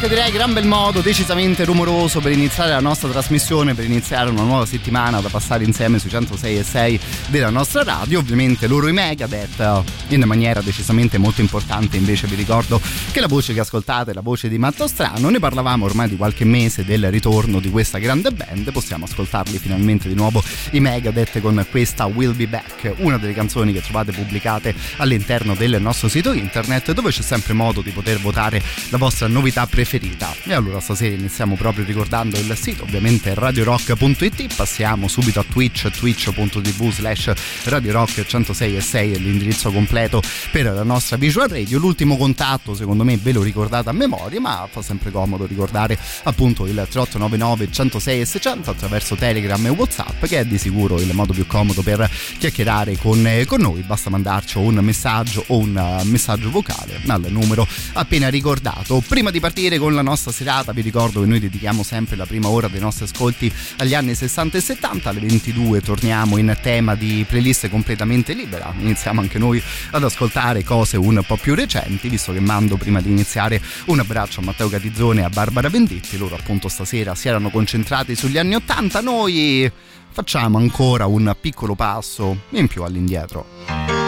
Rock direi gran bel modo, decisamente rumoroso per iniziare la nostra trasmissione, per iniziare una nuova settimana da passare insieme sui 106 e 6 della nostra radio. Ovviamente loro i Megadeth in maniera decisamente molto importante. Invece vi ricordo che la voce che ascoltate è la voce di Matto Strano. Ne parlavamo ormai di qualche mese del ritorno di questa grande band. Possiamo ascoltarli finalmente di nuovo i Megadeth con questa Will Be Back, una delle canzoni che trovate pubblicate all'interno del nostro sito internet dove c'è sempre modo di poter votare la vostra novità preferita. E allora stasera iniziamo proprio ricordando il sito, ovviamente radiorock.it, passiamo subito a Twitch, twitch.tv slash radiorock 106 e 6 è l'indirizzo completo per la nostra visual radio. L'ultimo contatto secondo me ve lo ricordate a memoria, ma fa sempre comodo ricordare appunto il 3899 106 e 600 attraverso Telegram e Whatsapp che è di sicuro il modo più comodo per chiacchierare con, con noi, basta mandarci un messaggio o un messaggio vocale al numero appena ricordato. Prima di partire partire con la nostra serata. Vi ricordo che noi dedichiamo sempre la prima ora dei nostri ascolti agli anni 60 e 70. Alle 22 torniamo in tema di playlist completamente libera. Iniziamo anche noi ad ascoltare cose un po' più recenti, visto che mando prima di iniziare un abbraccio a Matteo Catizzone e a Barbara Venditti. Loro appunto stasera si erano concentrati sugli anni 80. Noi facciamo ancora un piccolo passo in più all'indietro.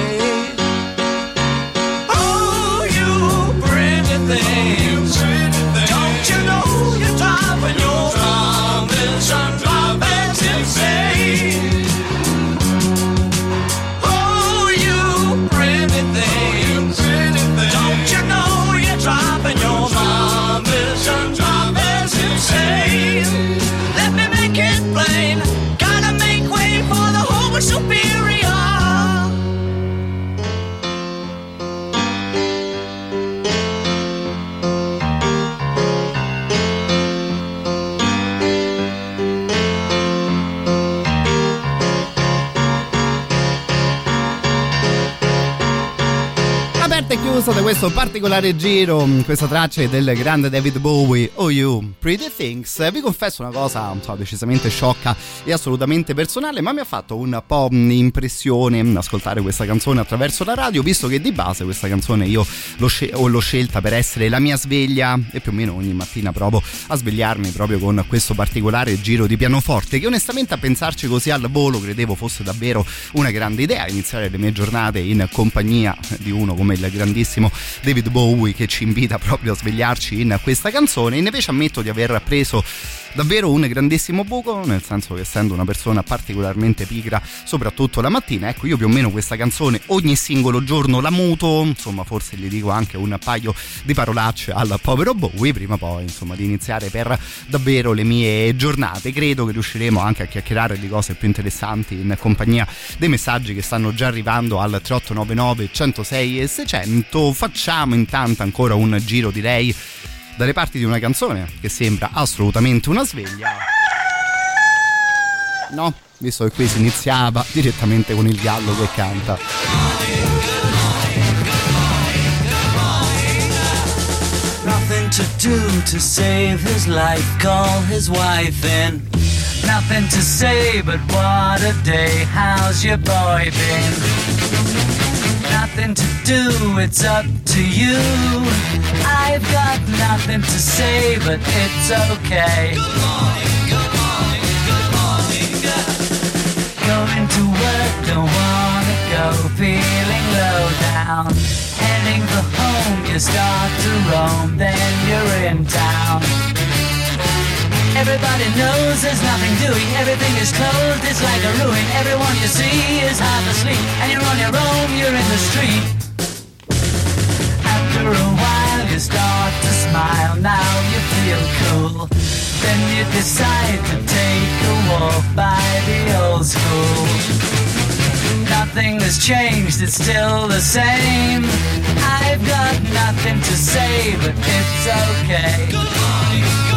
Da questo particolare giro, questa traccia del grande David Bowie, Oh You, Pretty Things. Vi confesso una cosa, so, decisamente sciocca e assolutamente personale, ma mi ha fatto un po' impressione ascoltare questa canzone attraverso la radio, visto che di base questa canzone io l'ho, scel- l'ho scelta per essere la mia sveglia e più o meno ogni mattina provo a svegliarmi proprio con questo particolare giro di pianoforte che onestamente a pensarci così al volo credevo fosse davvero una grande idea iniziare le mie giornate in compagnia di uno come il grandissimo David Bowie che ci invita proprio a svegliarci in questa canzone. Invece ammetto di aver preso davvero un grandissimo buco, nel senso che essendo una persona particolarmente pigra, soprattutto la mattina, ecco io più o meno questa canzone ogni singolo giorno la muto, insomma forse gli dico anche un paio di parolacce al povero Bowie prima poi insomma di iniziare per davvero le mie giornate. Credo che riusciremo anche a chiacchierare di cose più interessanti in compagnia dei messaggi che stanno già arrivando al 3899 106 e 600. Facciamo intanto ancora un giro direi dalle parti di una canzone che sembra assolutamente una sveglia. No, visto che qui si iniziava direttamente con il gallo che canta. Nothing to do to save his life, call his wife in. Nothing to say, but what a day, how's your boy been? Nothing to do, it's up to you. I've got nothing to say, but it's okay. Good morning, good morning, good morning. Going to work, don't wanna go, feeling low down. Heading for home, you start to roam, then you're in town. Everybody knows there's nothing doing, everything is closed, it's like a ruin. Everyone you see is half asleep, and you're on your own, you're in the street. After a while, you start to smile, now you feel cool. Then you decide to take a walk by the old school. Nothing has changed, it's still the same. I've got nothing to say, but it's okay.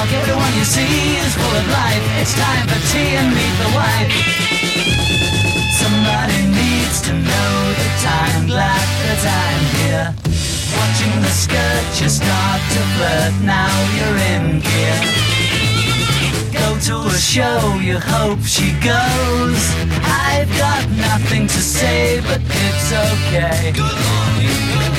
Dark. Everyone you see is full of life. It's time for tea and meet the wife. Somebody needs to know the time. Glad that I'm here. Watching the skirt, you start to flirt. Now you're in gear. Go to a show, you hope she goes. I've got nothing to say, but it's okay. Good morning.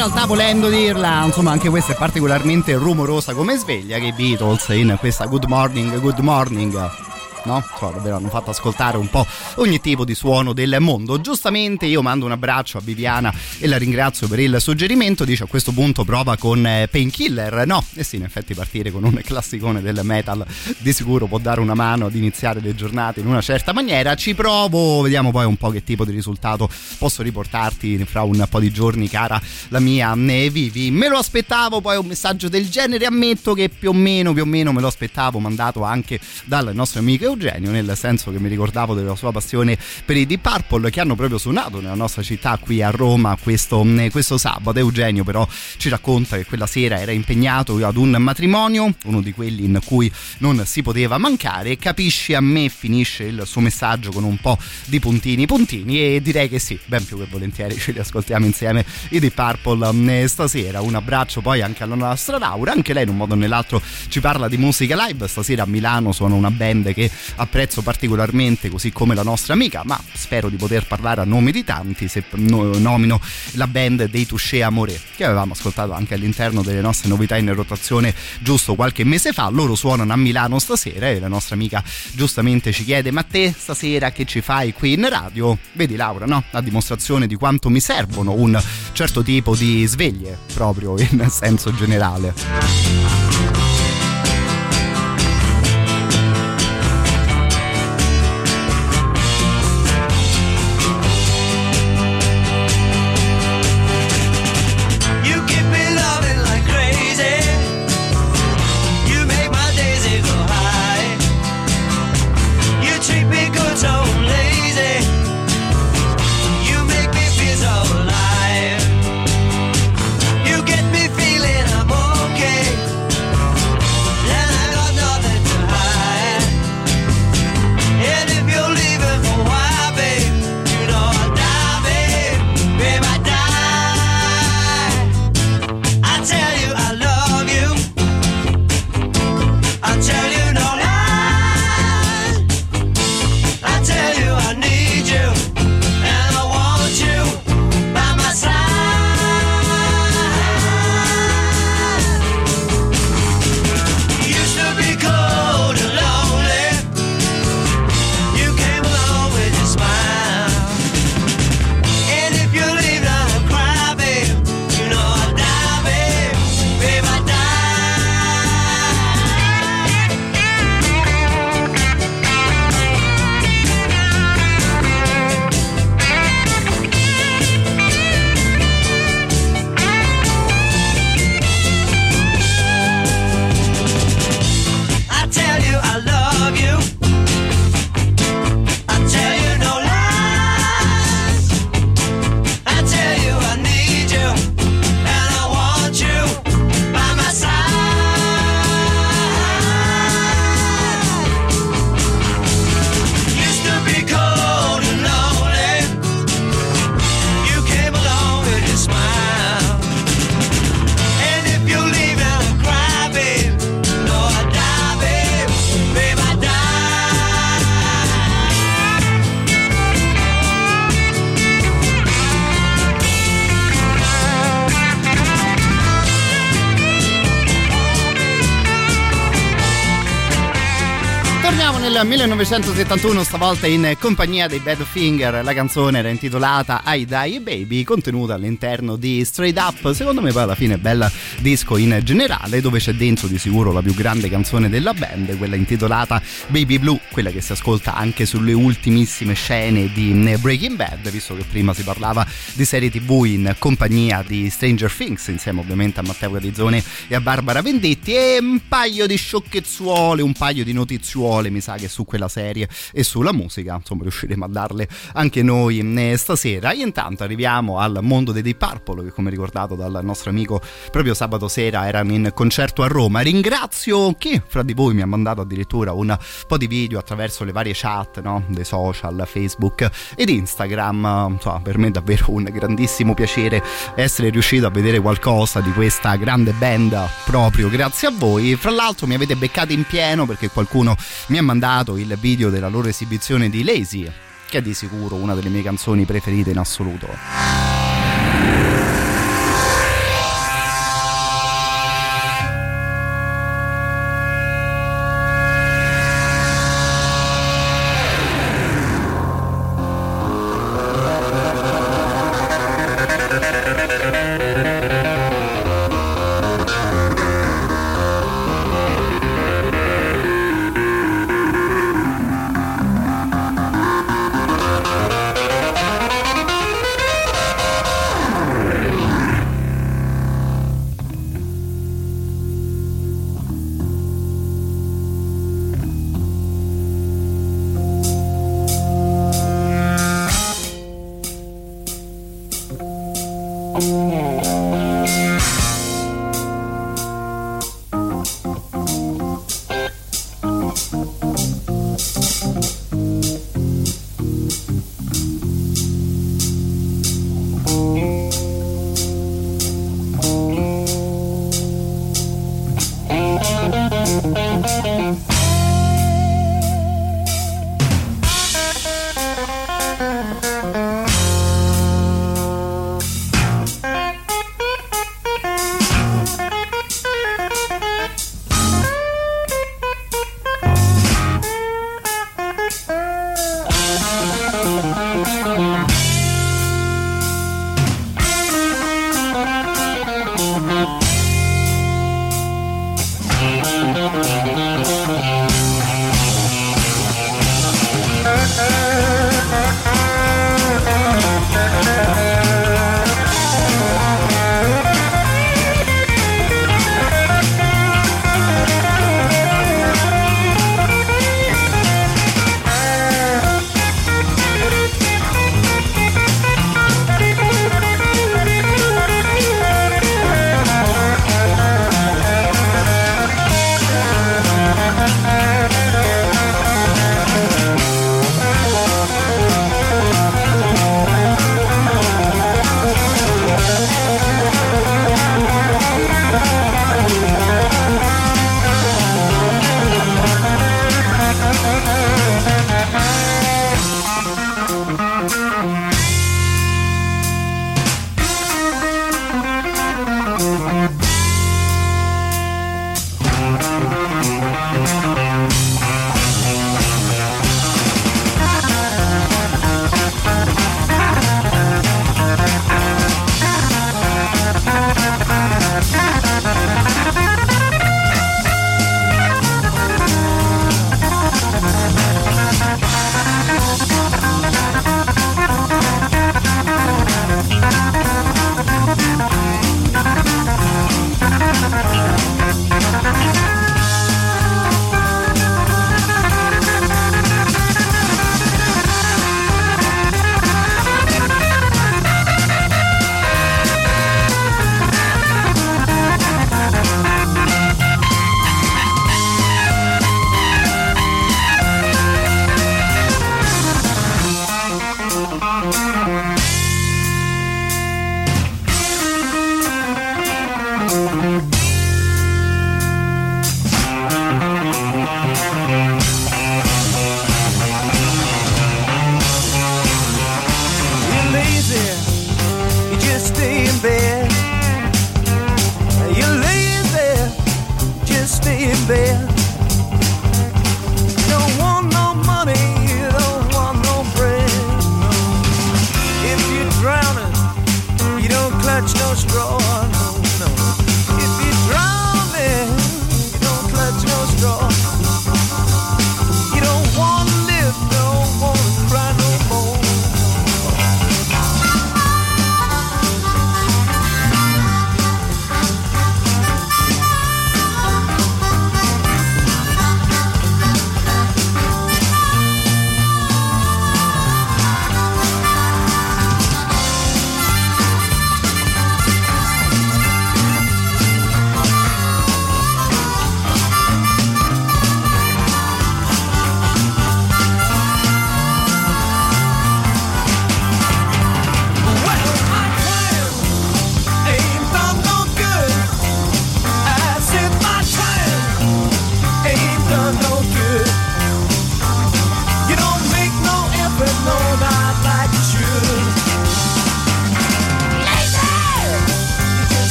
Realtà volendo dirla, insomma, anche questa è particolarmente rumorosa come sveglia che i Beatles in questa Good Morning, Good Morning. No? Insomma, davvero hanno fatto ascoltare un po' ogni tipo di suono del mondo. Giustamente io mando un abbraccio a Viviana e la ringrazio per il suggerimento. Dice a questo punto prova con eh, Painkiller. No, e sì, in effetti partire con un classicone del metal di sicuro può dare una mano ad iniziare le giornate in una certa maniera. Ci provo, vediamo poi un po' che tipo di risultato posso riportarti fra un po' di giorni, cara la mia eh, Vivi. Me lo aspettavo poi un messaggio del genere, ammetto che più o meno, più o meno me lo aspettavo, mandato anche dal nostro amico Eugenio, nel senso che mi ricordavo della sua passione per i Deep Purple che hanno proprio suonato nella nostra città qui a Roma questo, eh, questo sabato. Eugenio però ci racconta che quella sera era impegnato ad un matrimonio, uno di quelli in cui non si poteva mancare capisci a me finisce il suo messaggio con un po' di puntini puntini e direi che sì, ben più che volentieri ce li ascoltiamo insieme i Deep Purple eh, stasera. Un abbraccio poi anche alla nostra Laura, anche lei in un modo o nell'altro ci parla di musica live, stasera a Milano suona una band che apprezzo particolarmente, così come la nostra amica, ma spero di poter parlare a nome di tanti se no, nomino la band dei Touché Amore, che avevamo ascoltato anche all'interno delle nostre novità in rotazione giusto qualche mese fa. Loro suonano a Milano stasera e la nostra amica giustamente ci chiede: Ma te stasera che ci fai qui in radio? Vedi, Laura, no? A dimostrazione di quanto mi servono un certo tipo di sveglie, proprio in senso generale. 1971, stavolta in compagnia dei Badfinger. La canzone era intitolata I Die Baby, contenuta all'interno di Straight Up. Secondo me, poi alla fine, bella disco in generale, dove c'è dentro di sicuro la più grande canzone della band, quella intitolata Baby Blue, quella che si ascolta anche sulle ultimissime scene di Breaking Bad, visto che prima si parlava di serie TV in compagnia di Stranger Things, insieme ovviamente a Matteo Catizzone e a Barbara Vendetti, e un paio di sciocchezzuole, un paio di notiziuole mi sa che su quella serie e sulla musica insomma riusciremo a darle anche noi eh, stasera. E intanto arriviamo al mondo dei Deep Purple che come ricordato dal nostro amico proprio sabato sera erano in concerto a Roma ringrazio chi fra di voi mi ha mandato addirittura un po' di video attraverso le varie chat no? dei social Facebook ed Instagram insomma per me è davvero un grandissimo piacere essere riuscito a vedere qualcosa di questa grande band proprio grazie a voi fra l'altro mi avete beccato in pieno perché qualcuno mi ha mandato il video della loro esibizione di Lazy, che è di sicuro una delle mie canzoni preferite in assoluto.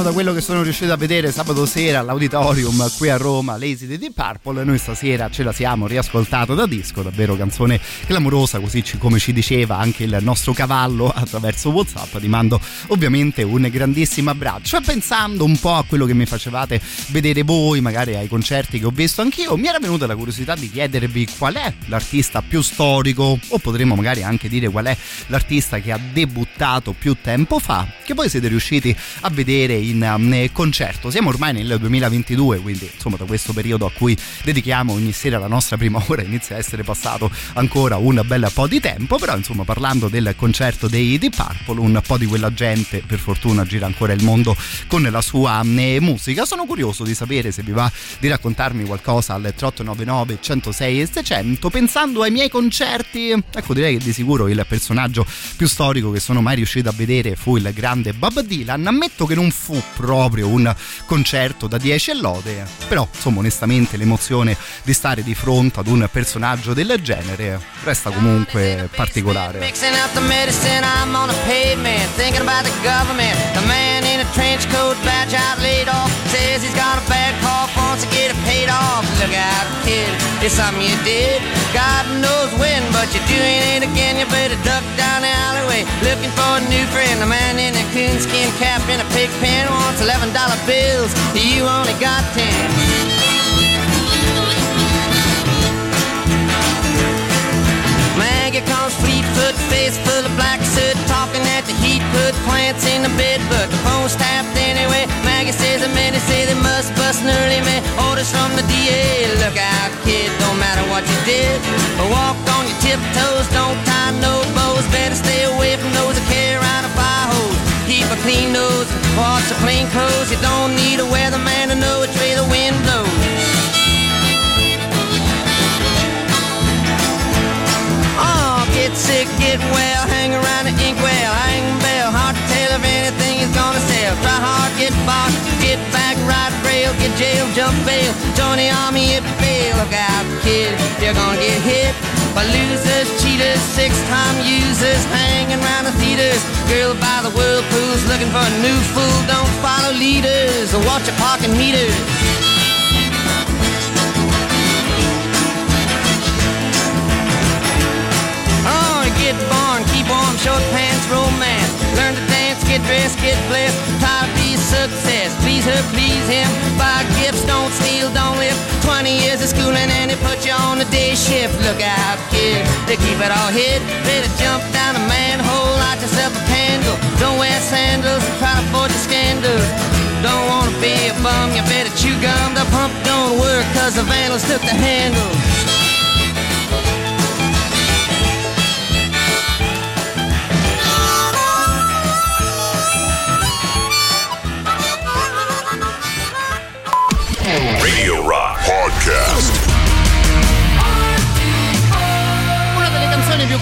Almeno da quello che sono riuscito a vedere sabato sera all'auditorium qui a Roma, Lazy di Deep Purple. Noi stasera ce la siamo riascoltata da disco, davvero canzone clamorosa, così come ci diceva anche il nostro cavallo attraverso WhatsApp. Ti mando ovviamente un grandissimo abbraccio. E pensando un po' a quello che mi facevate vedere voi, magari ai concerti che ho visto anch'io, mi era venuta la curiosità di chiedervi qual è l'artista più storico, o potremmo magari anche dire qual è l'artista che ha debuttato più tempo fa, che poi siete riusciti a vedere in um, concerto. Siamo ormai nel 2022, quindi insomma da questo periodo a cui dedichiamo ogni sera la nostra prima ora inizia a essere passato ancora un bel po' di tempo, però insomma parlando del concerto dei Deep Purple, un po' di quella gente per fortuna gira ancora il mondo con la sua um, musica. Sono curioso di sapere se vi va di raccontarmi qualcosa al 3899 106 e 600 pensando ai miei concerti. Ecco direi che di sicuro il personaggio più storico che sono mai riuscito a vedere fu il grande Bob Dylan. Ammetto che non fu proprio un concerto da 10 e lode, però insomma onestamente l'emozione di stare di fronte ad un personaggio del genere resta comunque particolare. The man in a trench coat, badge out laid off, says he's got a bad cough, wants to get it paid off. Look out, kid, it's something you did. God knows when, but you're doing it again. You better duck down the alleyway, looking for a new friend. The man in a coonskin cap and a pig pen wants eleven dollar bills. You only got ten. Maggie comes fleet-foot, face full of black soot, talking at the heat, put plants in the bed, but the phone's tapped anyway. Maggie says the men say they must bust an early man. Orders from the DA, look out, kid, don't matter what you did. Walk on your tiptoes, don't tie no bows, better stay away from those that carry around a fire hose. Keep a clean nose, wash your plain clothes. You don't need a weatherman to know which way the wind blows. Oh, get sick, get well, hang around hard, get back, ride rail, get jail, jump bail. Join the army if fail. Look out, kid, you're gonna get hit by losers, cheaters, six-time users, hanging around the theaters. Girl by the whirlpools looking for a new fool. Don't follow leaders or watch your parking meters. Oh, get born, keep warm, short pants, romance. Learn to dance, get dressed, get blessed. Success. Please her, please him. Buy gifts, don't steal, don't live. 20 years of schooling and they put you on the day shift. Look out, kid, they keep it all hid. Better jump down a manhole, light yourself a candle. Don't wear sandals and try to forge a scandal. Don't wanna be a bum, you better chew gum. The pump don't work cause the vandals took the handle.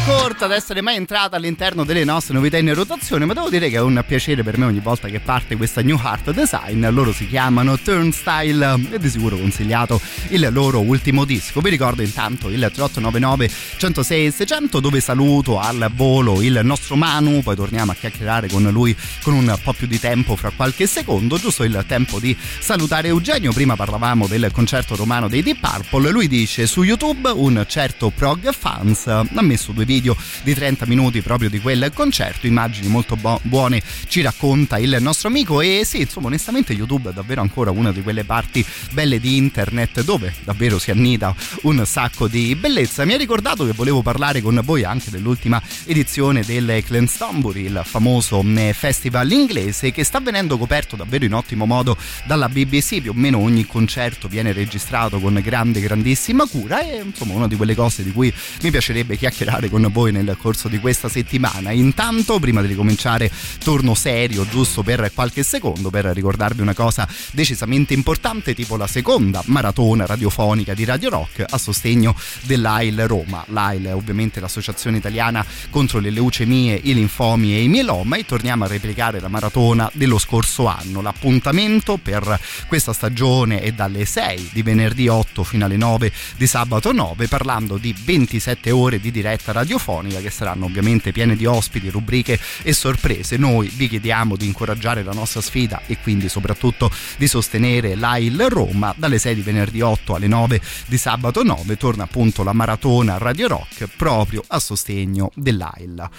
Corte ad essere mai entrata all'interno delle nostre novità in rotazione, ma devo dire che è un piacere per me ogni volta che parte questa New Heart Design. Loro si chiamano Turnstile e di sicuro consigliato il loro ultimo disco. Vi ricordo intanto il 3899 106 600 dove saluto al volo il nostro Manu, poi torniamo a chiacchierare con lui con un po' più di tempo fra qualche secondo, giusto il tempo di salutare Eugenio. Prima parlavamo del concerto romano dei Deep Purple, lui dice su YouTube un certo prog fans ha messo due video di 30 minuti proprio di quel concerto, immagini molto bo- buone ci racconta il nostro amico e sì, insomma onestamente YouTube è davvero ancora una di quelle parti belle di internet dove davvero si annida un sacco di bellezza. Mi ha ricordato che volevo parlare con voi anche dell'ultima edizione del Glastonbury, il famoso eh, festival inglese che sta venendo coperto davvero in ottimo modo dalla BBC, più o meno ogni concerto viene registrato con grande grandissima cura e insomma una di quelle cose di cui mi piacerebbe chiacchierare con voi nel corso di questa settimana. Intanto, prima di ricominciare, torno serio giusto per qualche secondo per ricordarvi una cosa decisamente importante, tipo la seconda maratona radiofonica di Radio Rock a sostegno dell'AIL Roma. L'AIL è ovviamente l'associazione italiana contro le leucemie, i linfomi e i mieloma e torniamo a replicare la maratona dello scorso anno. L'appuntamento per questa stagione è dalle 6 di venerdì 8 fino alle 9 di sabato 9 parlando di 27 ore di diretta radiofonica che saranno ovviamente piene di ospiti, rubriche e sorprese. Noi vi chiediamo di incoraggiare la nostra sfida e quindi soprattutto di sostenere l'AIL Roma dalle 6 di venerdì 8 alle 9 di sabato 9 torna appunto la maratona Radio Rock proprio a sostegno dell'AIL.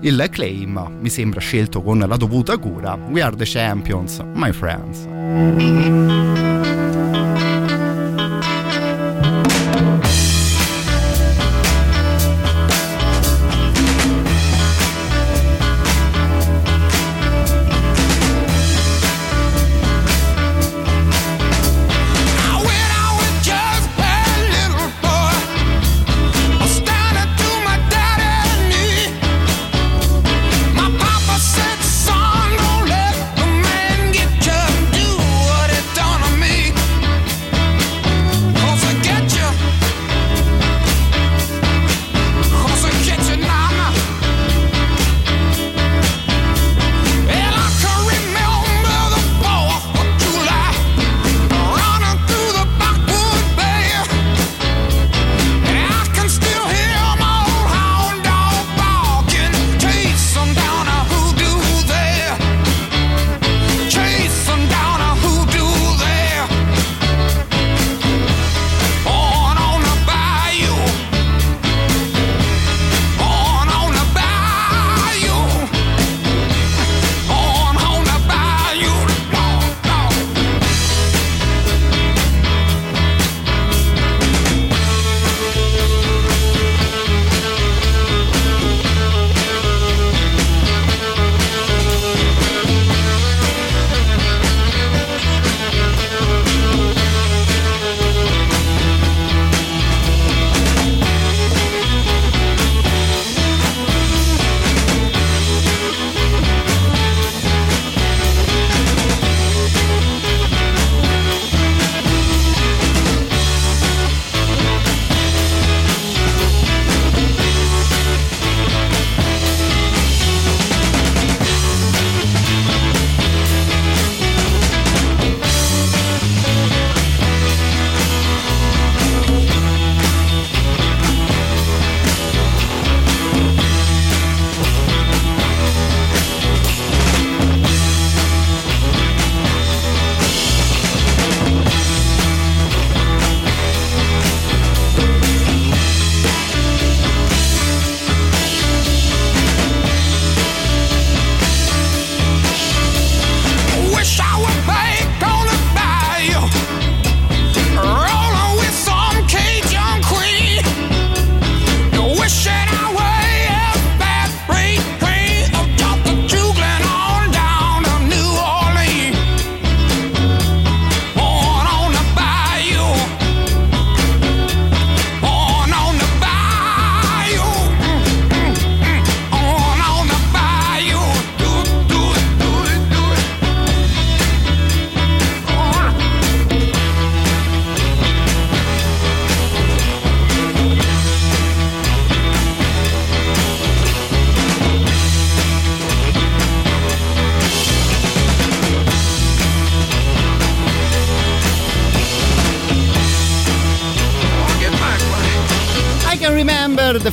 Il claim mi sembra scelto con la dovuta cura. We are the champions, my friends.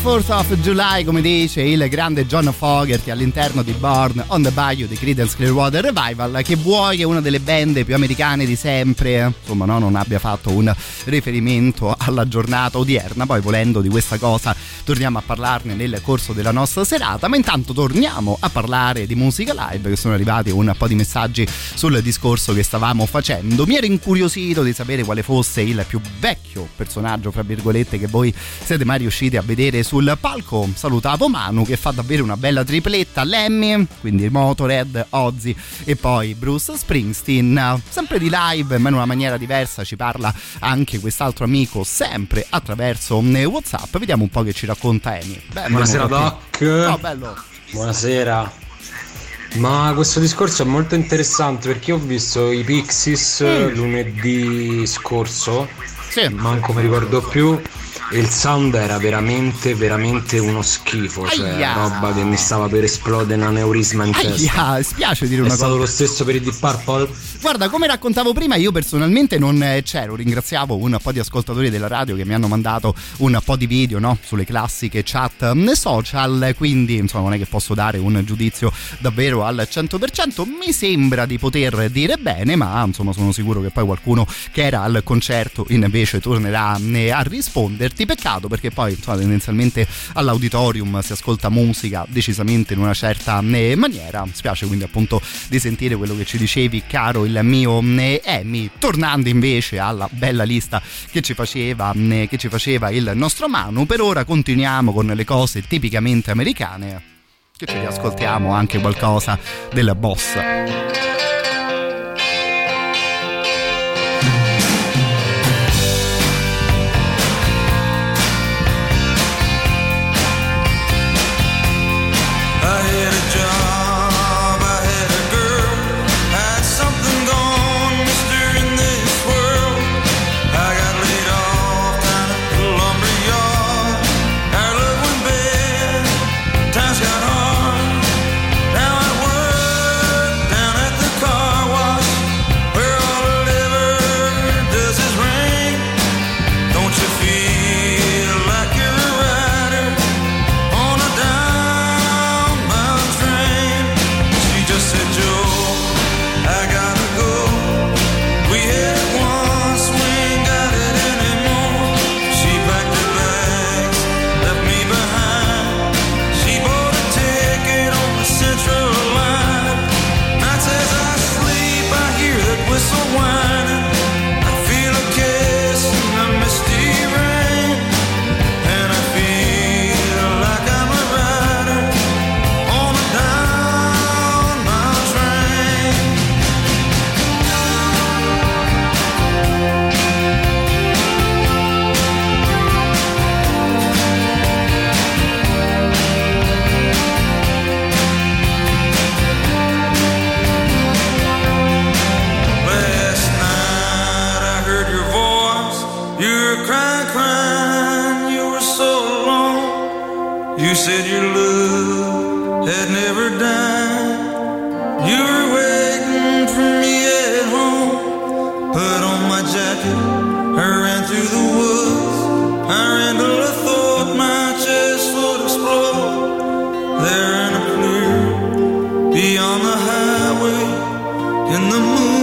4th of July, come dice il grande John Fogerty all'interno di Born on the Bayou di Creedence Clearwater Revival, che vuoi che una delle band più americane di sempre, insomma, no, non abbia fatto un riferimento alla giornata odierna. Poi, volendo di questa cosa, torniamo a parlarne nel corso della nostra serata. Ma intanto torniamo a parlare di musica live, che sono arrivati un po' di messaggi sul discorso che stavamo facendo. Mi ero incuriosito di sapere quale fosse il più vecchio personaggio, fra virgolette, che voi siete mai riusciti a vedere sul palco. Salutavo Manu che fa davvero una bella tripletta. Lemmy, quindi Motorhead, Ozzy e poi Bruce Springsteen. Sempre di live, ma in una maniera diversa, ci parla anche quest'altro amico, sempre attraverso WhatsApp. Vediamo un po' che ci racconta Amy. Benvenuto Buonasera. Doc. Ciao, bello. Buonasera. Ma questo discorso è molto interessante perché io ho visto i Pixies Mm. lunedì scorso, Sì. manco mi ricordo più, e il sound era veramente, veramente uno schifo, cioè Aia. roba che mi stava per esplodere un aneurisma in testa. Aia, spiace dire È una stato cosa. lo stesso per i Deep Purple? Guarda, come raccontavo prima, io personalmente non eh, c'ero. Ringraziavo un po' di ascoltatori della radio che mi hanno mandato un po' di video no? sulle classiche chat mm, social. Quindi, insomma, non è che posso dare un giudizio davvero al 100%. Mi sembra di poter dire bene, ma insomma, sono sicuro che poi qualcuno che era al concerto invece tornerà eh, a risponderti. Peccato perché poi, insomma, tendenzialmente all'auditorium si ascolta musica decisamente in una certa eh, maniera. Spiace quindi appunto di sentire quello che ci dicevi, caro il mio eh, Amy. Tornando invece alla bella lista che ci faceva, eh, che ci faceva il nostro Manu, per ora continuiamo con le cose tipicamente americane. Che ci riascoltiamo anche qualcosa del boss. You said your love had never died. You were waiting for me at home. Put on my jacket. I ran through the woods. I ran till I thought my chest would explode. There in a clear beyond the highway. In the moonlight,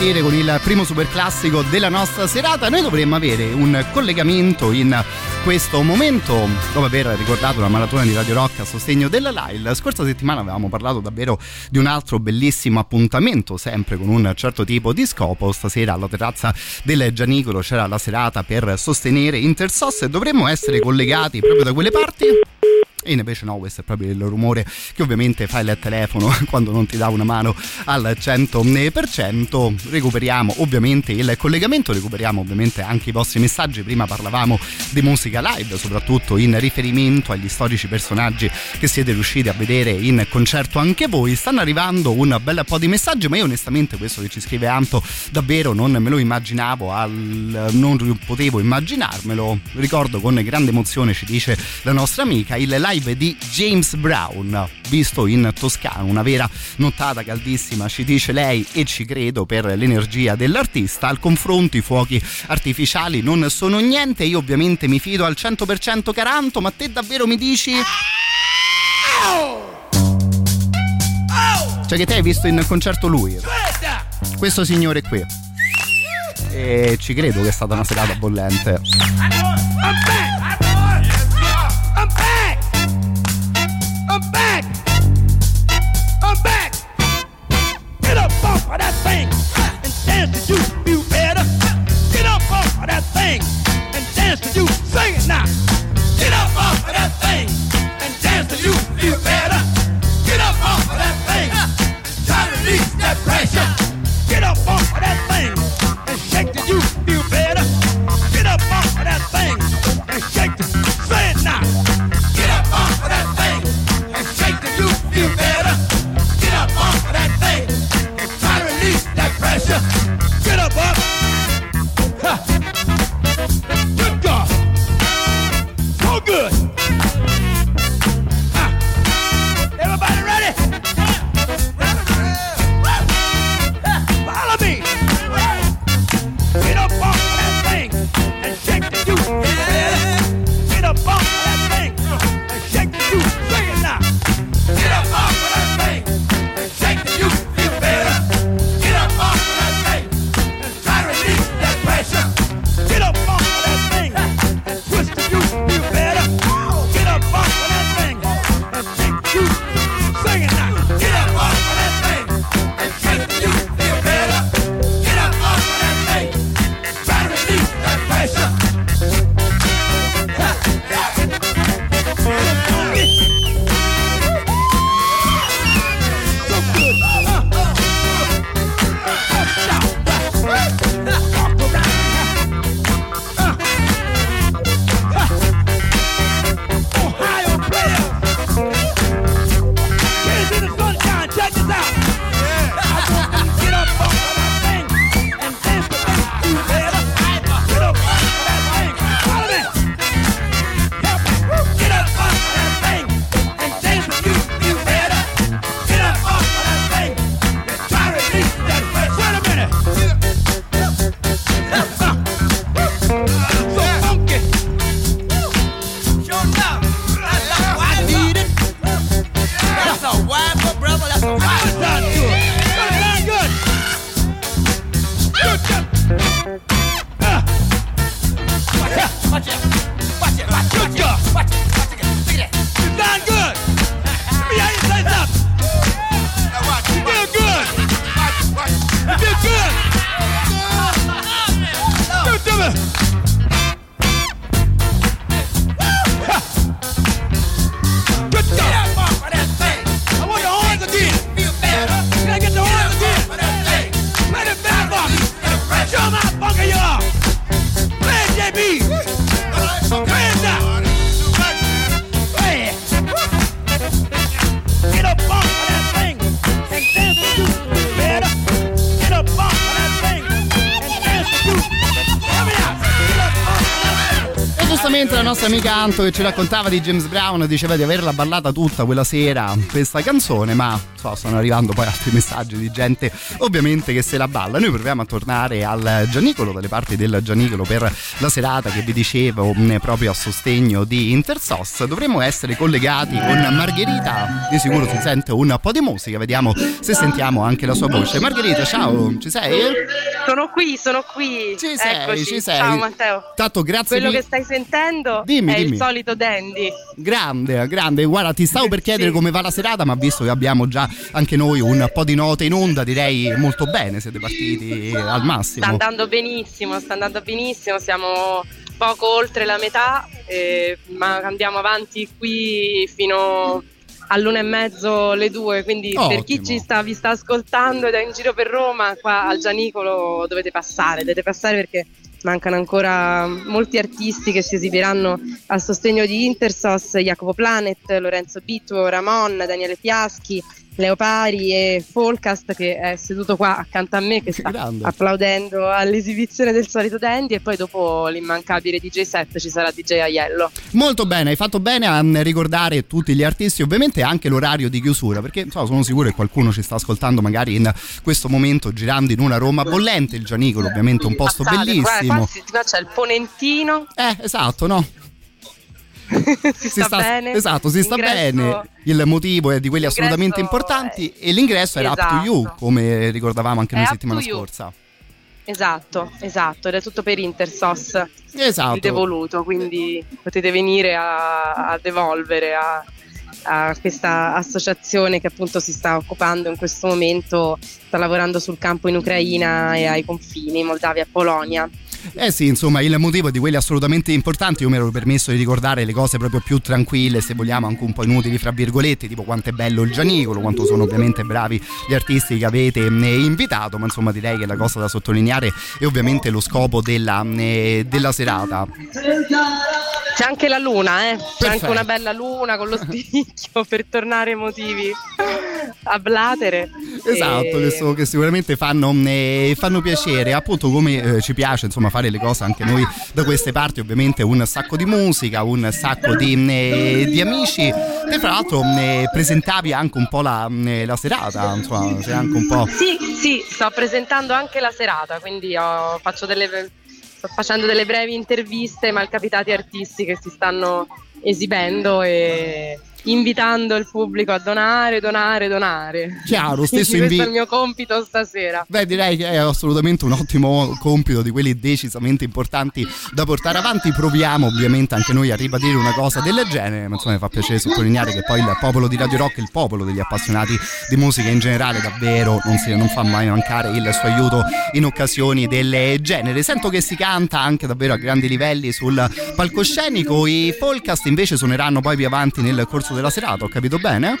partire con il primo superclassico della nostra serata, noi dovremmo avere un collegamento in questo momento, dopo aver ricordato la maratona di Radio Rock a sostegno della LAI. La scorsa settimana avevamo parlato davvero di un altro bellissimo appuntamento, sempre con un certo tipo di scopo. Stasera alla terrazza del Gianicolo c'era la serata per sostenere Intersos e dovremmo essere collegati proprio da quelle parti e invece no questo è proprio il rumore che ovviamente fa il telefono quando non ti dà una mano al 100% recuperiamo ovviamente il collegamento recuperiamo ovviamente anche i vostri messaggi. Prima parlavamo di musica live soprattutto in riferimento agli storici personaggi che siete riusciti a vedere in concerto anche voi. Stanno arrivando un bel po' di messaggi ma io onestamente questo che ci scrive Anto davvero non me lo immaginavo al, non potevo immaginarmelo. Ricordo con grande emozione ci dice la nostra amica il live di James Brown visto in Toscana una vera nottata caldissima ci dice lei e ci credo per l'energia dell'artista. Al confronto i fuochi artificiali non sono niente io ovviamente mi fido al 100% Caranto ma te davvero mi dici? Cioè che te hai visto in concerto lui? Questo signore qui. E ci credo che è stata una serata bollente pressure. Get up off of that thing giustamente la nostra amica Anto che ci raccontava di James Brown diceva di averla ballata tutta quella sera questa canzone, ma so, stanno arrivando poi altri messaggi di gente ovviamente che se la balla. Noi proviamo a tornare al Gianicolo, dalle parti del Gianicolo per la serata che vi dicevo mh, proprio a sostegno di Intersos. Dovremmo essere collegati con Margherita, di sicuro si sente un po' di musica, vediamo se sentiamo anche la sua voce. Margherita, ciao, ci sei? Sono qui, sono qui. Ci sei, Eccoci. ci sei. Ciao Matteo. Tanto grazie Quello mille- che stai sentendo Dimmi, è dimmi. il solito Dandy. Grande, grande. Guarda, ti stavo per chiedere come va la serata, ma visto che abbiamo già anche noi un po' di note in onda, direi molto bene. Siete partiti al Sta massimo. andando benissimo, sta andando benissimo. Siamo poco oltre la metà, eh, ma andiamo avanti qui fino all'una e mezzo, le due, quindi per chi ci sta, vi sta ascoltando ed è in giro per Roma, qua al Gianicolo dovete passare, dovete passare perché mancano ancora molti artisti che si esibiranno a sostegno di Intersos, Jacopo Planet, Lorenzo Bittuo, Ramon, Daniele Fiaschi, Leopari e Folcast che è seduto qua accanto a me che sta grande. applaudendo all'esibizione del solito Dandy e poi dopo l'immancabile DJ set ci sarà DJ Aiello. Molto bene, hai fatto bene a mm, ricordare tutti gli artisti, ovviamente anche l'orario di chiusura, perché insomma, sono sicuro che qualcuno ci sta ascoltando magari in questo momento girando in una Roma bollente, il Gianicolo ovviamente un posto Passate, guarda, bellissimo. qua si- qua c'è il ponentino, Eh, esatto, no? Si, sta, bene. Esatto, si sta bene. Il motivo è di quelli assolutamente importanti e l'ingresso era up to you, Esatto. come ricordavamo anche È noi up settimana scorsa. Esatto, esatto, ed è tutto per Intersos Esatto. Devoluto, quindi potete venire a, a devolvere a, a questa associazione che appunto si sta occupando in questo momento, sta lavorando sul campo in Ucraina e ai confini, Moldavia e Polonia. Eh sì, insomma, il motivo di quelli assolutamente importanti. Io mi ero permesso di ricordare le cose proprio più tranquille, se vogliamo, anche un po' inutili, fra virgolette, tipo quanto è bello il Gianicolo, quanto sono ovviamente bravi gli artisti che avete invitato. Ma insomma, direi che la cosa da sottolineare è ovviamente lo scopo della, eh, della serata. C'è anche la luna, eh? C'è Perfetto. anche una bella luna con lo spicchio per tornare emotivi a blatere. Esatto, E- che, so- che sicuramente fanno, eh, fanno piacere, appunto come eh, ci piace insomma fare le cose anche noi da queste parti, ovviamente un sacco di musica, un sacco di, eh, di amici e fra l'altro eh, presentavi anche un po' la, eh, la serata, insomma, sei anche un po'... Sì, sì, sto presentando anche la serata, quindi ho- faccio delle, sto facendo delle brevi interviste malcapitati artisti che si stanno esibendo e invitando il pubblico a donare, donare, donare. Chiaro, stesso invito. questo è il mio compito stasera. Beh, direi che è assolutamente un ottimo compito di quelli decisamente importanti da portare avanti. Proviamo ovviamente anche noi a ribadire una cosa del genere, ma insomma mi fa piacere sottolineare che poi il popolo di Radio Rock, il popolo degli appassionati di musica in generale, davvero non, si, non fa mai mancare il suo aiuto in occasioni del genere. Sento che si canta anche davvero a grandi livelli sul palcoscenico. I Folcast invece suoneranno poi più avanti nel corso della serata, ho capito bene?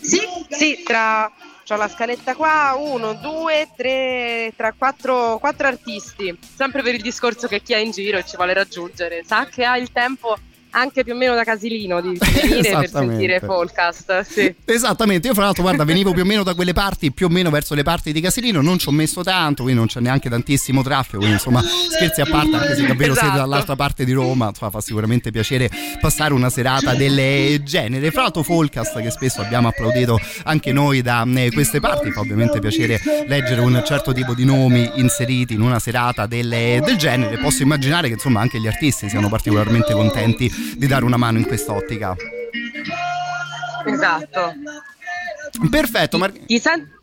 Sì, sì, tra ho la scaletta qua, uno, due, tre, tra quattro, quattro artisti, sempre per il discorso che chi è in giro e ci vuole raggiungere, sa che ha il tempo anche più o meno da casilino di venire per sentire Folcast, sì. Esattamente, io fra l'altro guarda venivo più o meno da quelle parti, più o meno verso le parti di Casilino, non ci ho messo tanto, quindi non c'è neanche tantissimo traffico, quindi insomma scherzi a parte, anche se davvero siete Esatto. dall'altra parte di Roma, insomma, fa sicuramente piacere passare una serata del genere. Fra l'altro Folcast che spesso abbiamo applaudito anche noi da eh, queste parti, fa ovviamente piacere leggere un certo tipo di nomi inseriti in una serata del, del genere, posso immaginare che insomma anche gli artisti siano particolarmente contenti di dare una mano in quest'ottica. Esatto. Perfetto, Mar- Ti sen-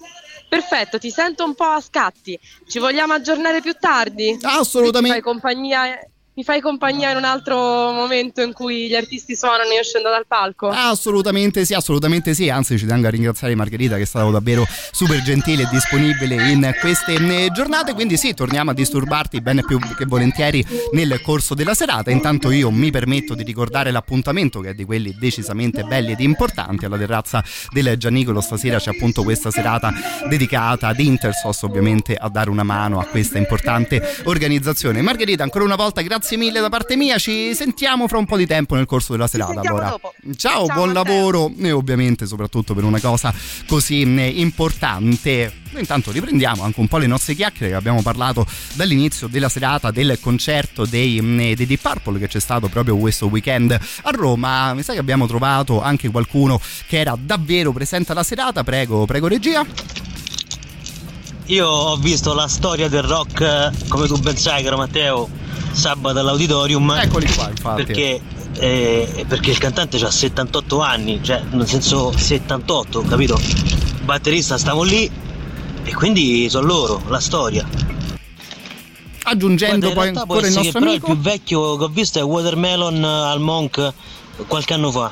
Perfetto, ti sento un po' a scatti. Ci vogliamo aggiornare più tardi? Assolutamente. Fai compagnia, mi fai compagnia in un altro momento in cui gli artisti suonano e io scendo dal palco? Assolutamente sì, assolutamente sì, anzi ci tengo a ringraziare Margherita che è stata davvero super gentile e disponibile in queste eh, giornate, quindi sì, torniamo a disturbarti bene più che volentieri nel corso della serata, intanto io mi permetto di ricordare l'appuntamento che è di quelli decisamente belli ed importanti alla terrazza del Gianicolo, stasera c'è appunto questa serata dedicata ad Intersos ovviamente a dare una mano a questa importante organizzazione. Margherita, ancora una volta grazie mille da parte mia, ci sentiamo fra un po' di tempo nel corso della serata. allora. dopo. Ciao, Ciao, buon lavoro e ovviamente soprattutto per una cosa così importante. Noi intanto riprendiamo anche un po' le nostre chiacchiere che abbiamo parlato dall'inizio della serata del concerto dei, dei Deep Purple che c'è stato proprio questo weekend a Roma. Mi sa che abbiamo trovato anche qualcuno che era davvero presente alla serata. Prego, prego regia. Io ho visto la storia del rock, eh, come tu ben sai, caro Matteo, sabato all'auditorium. Eccoli qua, infatti. Perché, eh, perché il cantante ha 78 anni, cioè nel senso 78, capito? Il batterista stavo lì e quindi sono loro, la storia. Aggiungendo poi ancora il nostro però il amico. più vecchio che ho visto è Watermelon al Monk qualche anno fa.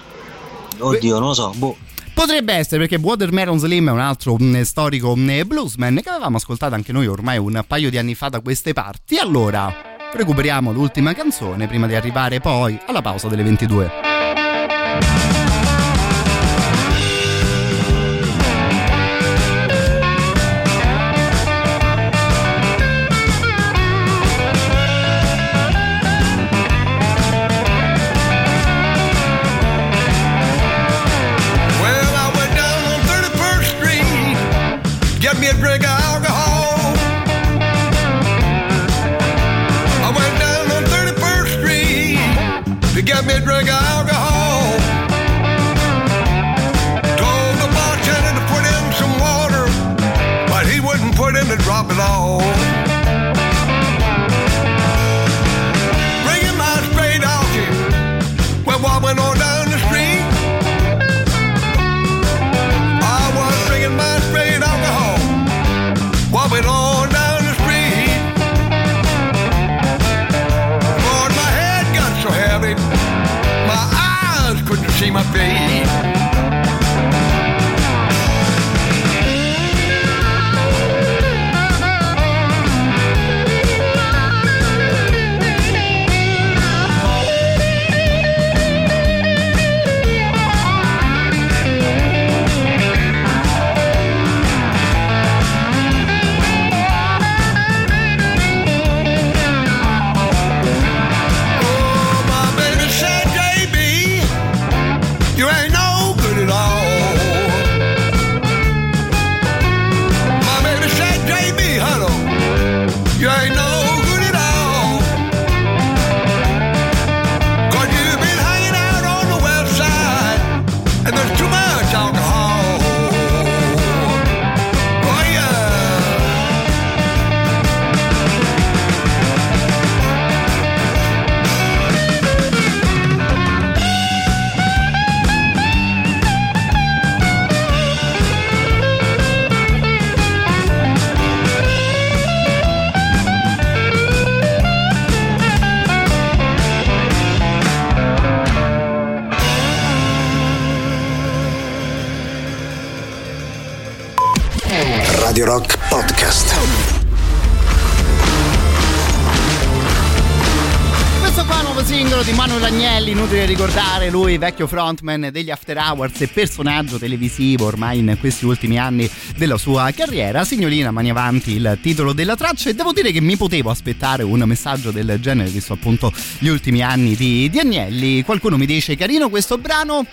Oddio, non lo so, boh. Potrebbe essere perché Watermelon Slim è un altro mh, storico mh, bluesman che avevamo ascoltato anche noi ormai un paio di anni fa da queste parti. Allora, recuperiamo l'ultima canzone prima di arrivare poi alla pausa delle 22. Baby. Ricordare lui, vecchio frontman degli After Hours e personaggio televisivo ormai in questi ultimi anni della sua carriera. Signolina, mani avanti il titolo della traccia e devo dire che mi potevo aspettare un messaggio del genere, visto appunto gli ultimi anni di, di Agnelli. Qualcuno mi dice carino questo brano,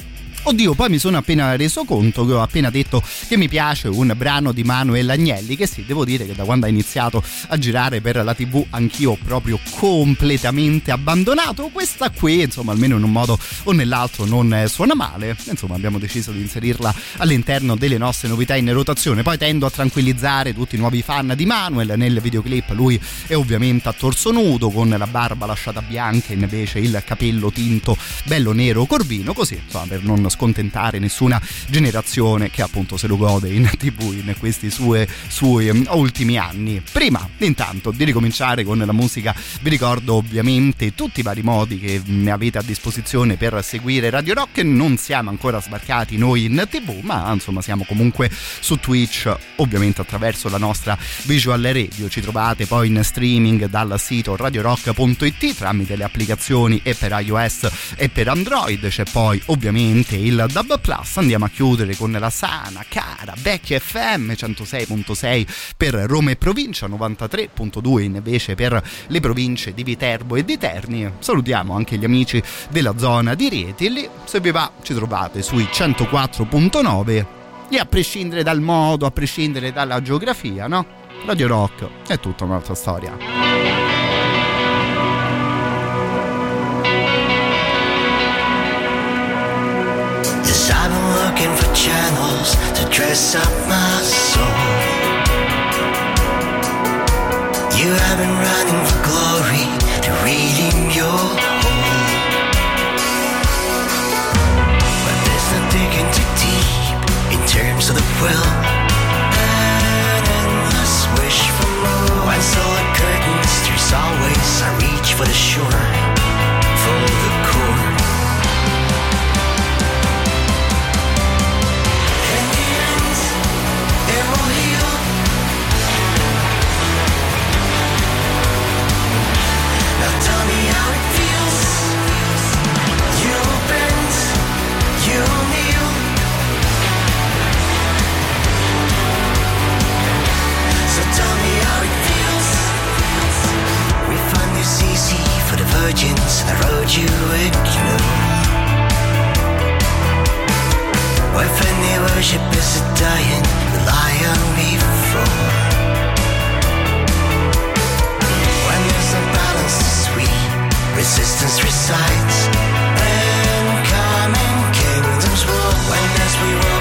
Oddio, poi mi sono appena reso conto che ho appena detto che mi piace un brano di Manuel Agnelli, che sì, devo dire che da quando ha iniziato a girare per la TV anch'io ho proprio completamente abbandonato. Questa qui, insomma, almeno in un modo o nell'altro non eh, suona male. Insomma, abbiamo deciso di inserirla all'interno delle nostre novità in rotazione. Poi tendo a tranquillizzare tutti i nuovi fan di Manuel. Nel videoclip lui è ovviamente a torso nudo, con la barba lasciata bianca e invece il capello tinto bello nero corvino, così insomma per non scontentare nessuna generazione che appunto se lo gode in tv in questi sue, suoi um, ultimi anni. Prima intanto di ricominciare con la musica vi ricordo ovviamente tutti i vari modi che ne avete a disposizione per seguire Radio Rock, non siamo ancora sbarcati noi in tv ma insomma siamo comunque su Twitch ovviamente attraverso la nostra visual radio, ci trovate poi in streaming dal sito radiorock.it tramite le applicazioni e per iOS e per Android, c'è poi ovviamente il Dub Plus. Andiamo a chiudere con la sana, cara, vecchia FM 106.6 per Roma e provincia, 93.2 invece per le province di Viterbo e di Terni. Salutiamo anche gli amici della zona di Rieti lì, se vi va, ci trovate sui 104.9 e a prescindere dal modo, a prescindere dalla geografia, no? Radio Rock è tutta un'altra storia. Channels to dress up my soul. You have been running for glory to redeem your home. But there's no digging too deep in terms of the will. An endless wish for more. When solar curtains, there's always a reach for the shore, you worship is dying Rely on When there's a balance sweet Resistance resides. And common kingdoms When as we were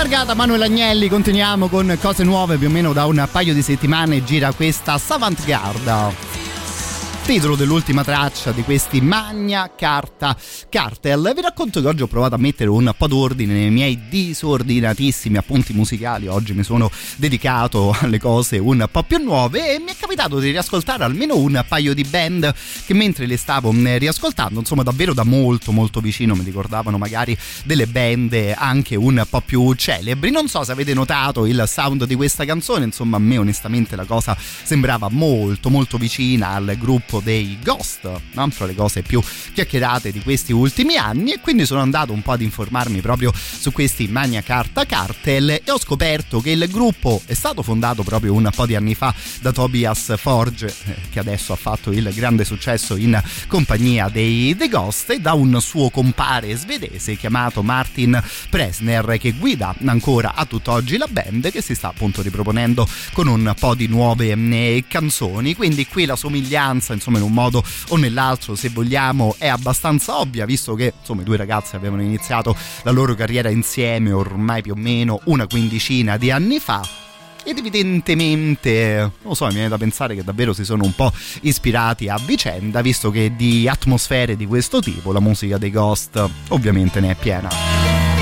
targata Manuel Agnelli continuiamo con cose nuove più o meno da un paio di settimane gira questa Savant Garda titolo dell'ultima traccia di questi Magna Carta Cartel. Vi racconto che oggi ho provato a mettere un po' d'ordine nei miei disordinatissimi appunti musicali. Oggi mi sono dedicato alle cose un po' più nuove e mi è capitato di riascoltare almeno un paio di band che mentre le stavo mm, riascoltando, insomma, davvero da molto molto vicino mi ricordavano magari delle band anche un po' più celebri. Non so se avete notato il sound di questa canzone, insomma, a me onestamente la cosa sembrava molto molto vicina al gruppo dei Ghost, no? fra le cose più chiacchierate di questi ultimi anni e quindi sono andato un po' ad informarmi proprio su questi Magna Carta Cartel e ho scoperto che il gruppo è stato fondato proprio un po' di anni fa da Tobias Forge eh, che adesso ha fatto il grande successo in compagnia dei The Ghost e da un suo compare svedese chiamato Martin Presner che guida ancora a tutt'oggi la band che si sta appunto riproponendo con un po' di nuove eh, canzoni quindi qui la somiglianza insomma in un modo o nell'altro se vogliamo è abbastanza ovvia visto che insomma i due ragazzi avevano iniziato la loro carriera insieme ormai più o meno una quindicina di anni fa ed evidentemente, non lo so, mi viene da pensare che davvero si sono un po' ispirati a vicenda, visto che di atmosfere di questo tipo la musica dei Ghost ovviamente ne è piena.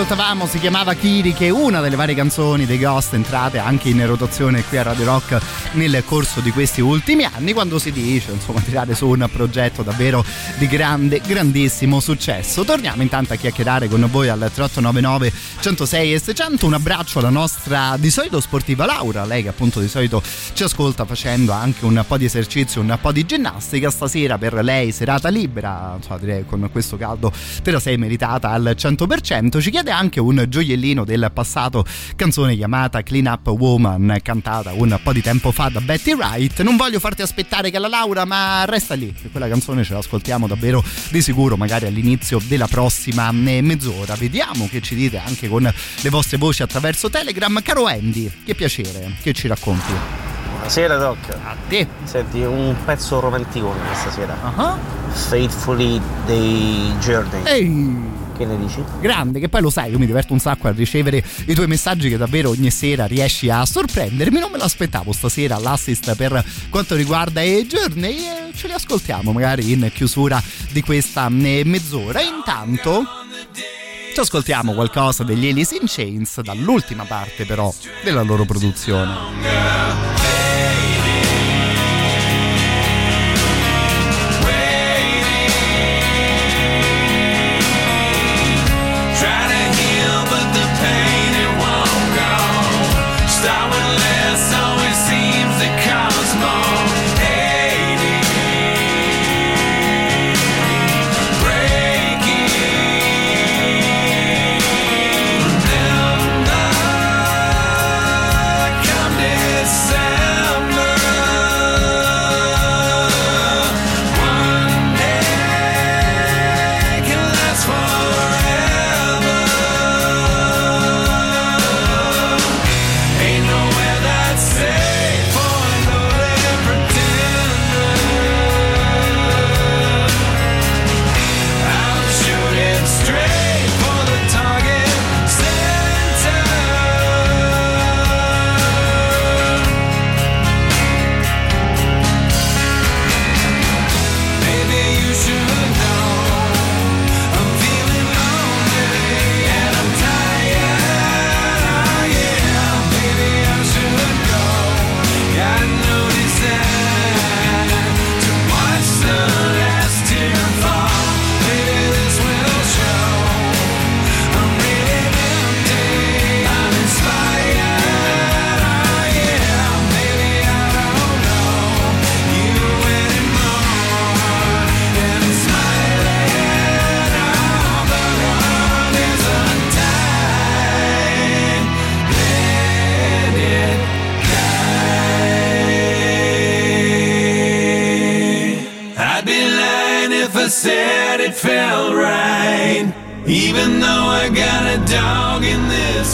L'ascoltavamo, si chiamava Kiri, che è una delle varie canzoni dei Ghost entrate anche in rotazione qui a Radio Rock nel corso di questi ultimi anni, quando si dice insomma tirare su un progetto davvero di grande, grandissimo successo. Torniamo intanto a chiacchierare con voi al 3899 106 e 600, un abbraccio alla nostra di solito sportiva Laura, lei che appunto di solito ci ascolta facendo anche un po' di esercizio, un po' di ginnastica, stasera per lei serata libera, insomma direi con questo caldo te la sei meritata al 100%, ci chiede anche un gioiellino del passato, canzone chiamata Clean Up Woman, cantata un po' di tempo fa da Betty Wright, non voglio farti aspettare che la Laura, ma resta lì, quella canzone ce l'ascoltiamo davvero di sicuro magari all'inizio della prossima eh, mezz'ora, vediamo che ci dite anche con le vostre voci attraverso Telegram, caro Andy, che piacere, che ci racconti? Buonasera Doc. A te. Senti, un pezzo romanticone questa sera. Ah. Faithfully dei Journey. Ehi! Che ne dici? Grande, che poi lo sai, io mi diverto un sacco a ricevere i tuoi messaggi che davvero ogni sera riesci a sorprendermi. Non me l'aspettavo stasera l'assist per quanto riguarda i Journey e ce li ascoltiamo magari in chiusura di questa eh, mezz'ora. Intanto ci ascoltiamo qualcosa degli Alice in Chains dall'ultima parte però della loro produzione.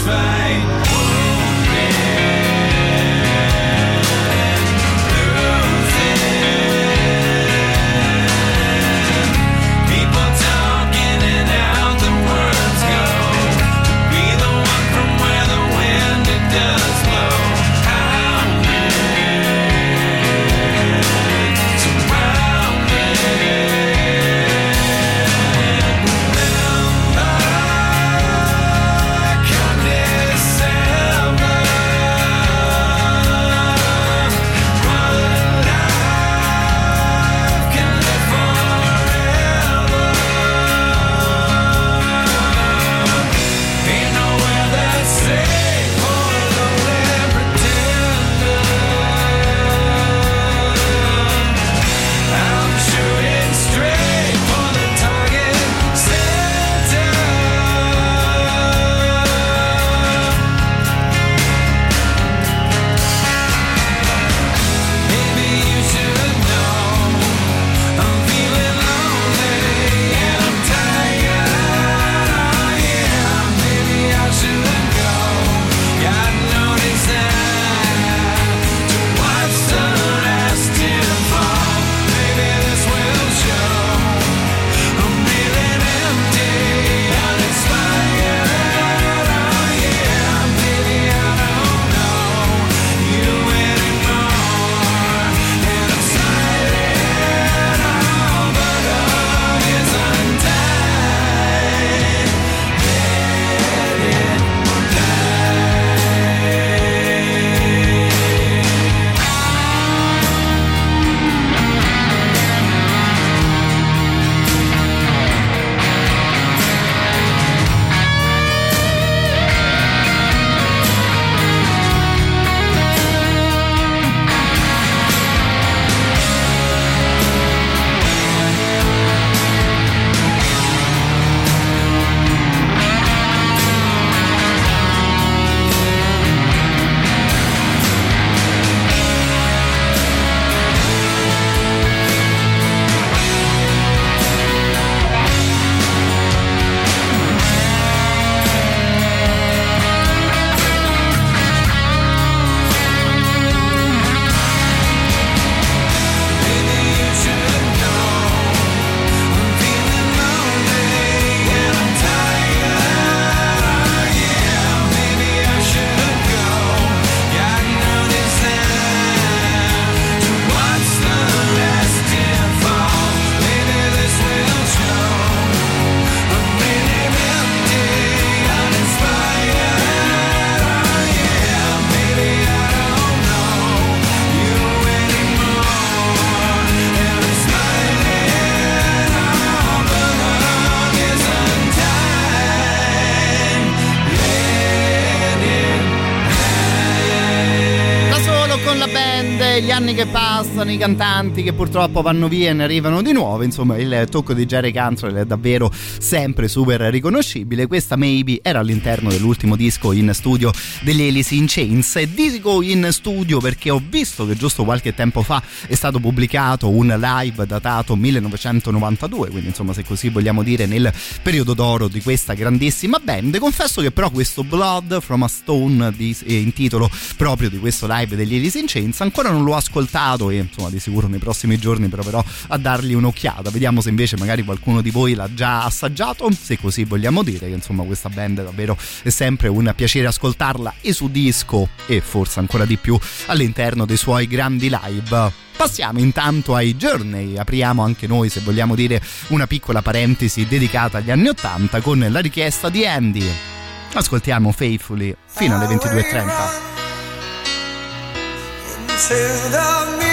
zwei. Passano, i cantanti che purtroppo vanno via e ne arrivano di nuovo. Insomma, il tocco di Jerry Cantrell è davvero sempre super riconoscibile. Questa maybe era all'interno dell'ultimo disco in studio degli Alice in Chains. E dico in studio perché ho visto che giusto qualche tempo fa è stato pubblicato un live datato 1992, quindi insomma, se così vogliamo dire, nel periodo d'oro di questa grandissima band. Confesso che però questo Blood from a Stone di, eh, in titolo proprio di questo live degli Alice in Chains ancora non l'ho ascoltato e insomma di sicuro nei prossimi giorni proverò a dargli un'occhiata vediamo se invece magari qualcuno di voi l'ha già assaggiato se così vogliamo dire che insomma questa band davvero è sempre un piacere ascoltarla e su disco e forse ancora di più all'interno dei suoi grandi live Passiamo intanto ai Journey, apriamo anche noi se vogliamo dire una piccola parentesi dedicata agli anni 80 con la richiesta di Andy. Ascoltiamo Faithfully fino alle 22.30.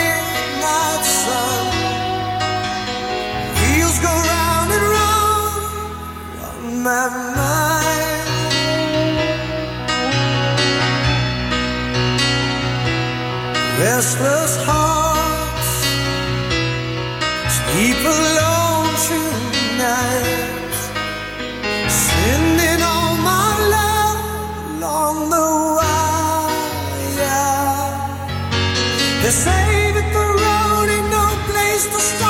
my mind. Restless hearts sleep alone sending all my love along the wire. They say that the road ain't no place to start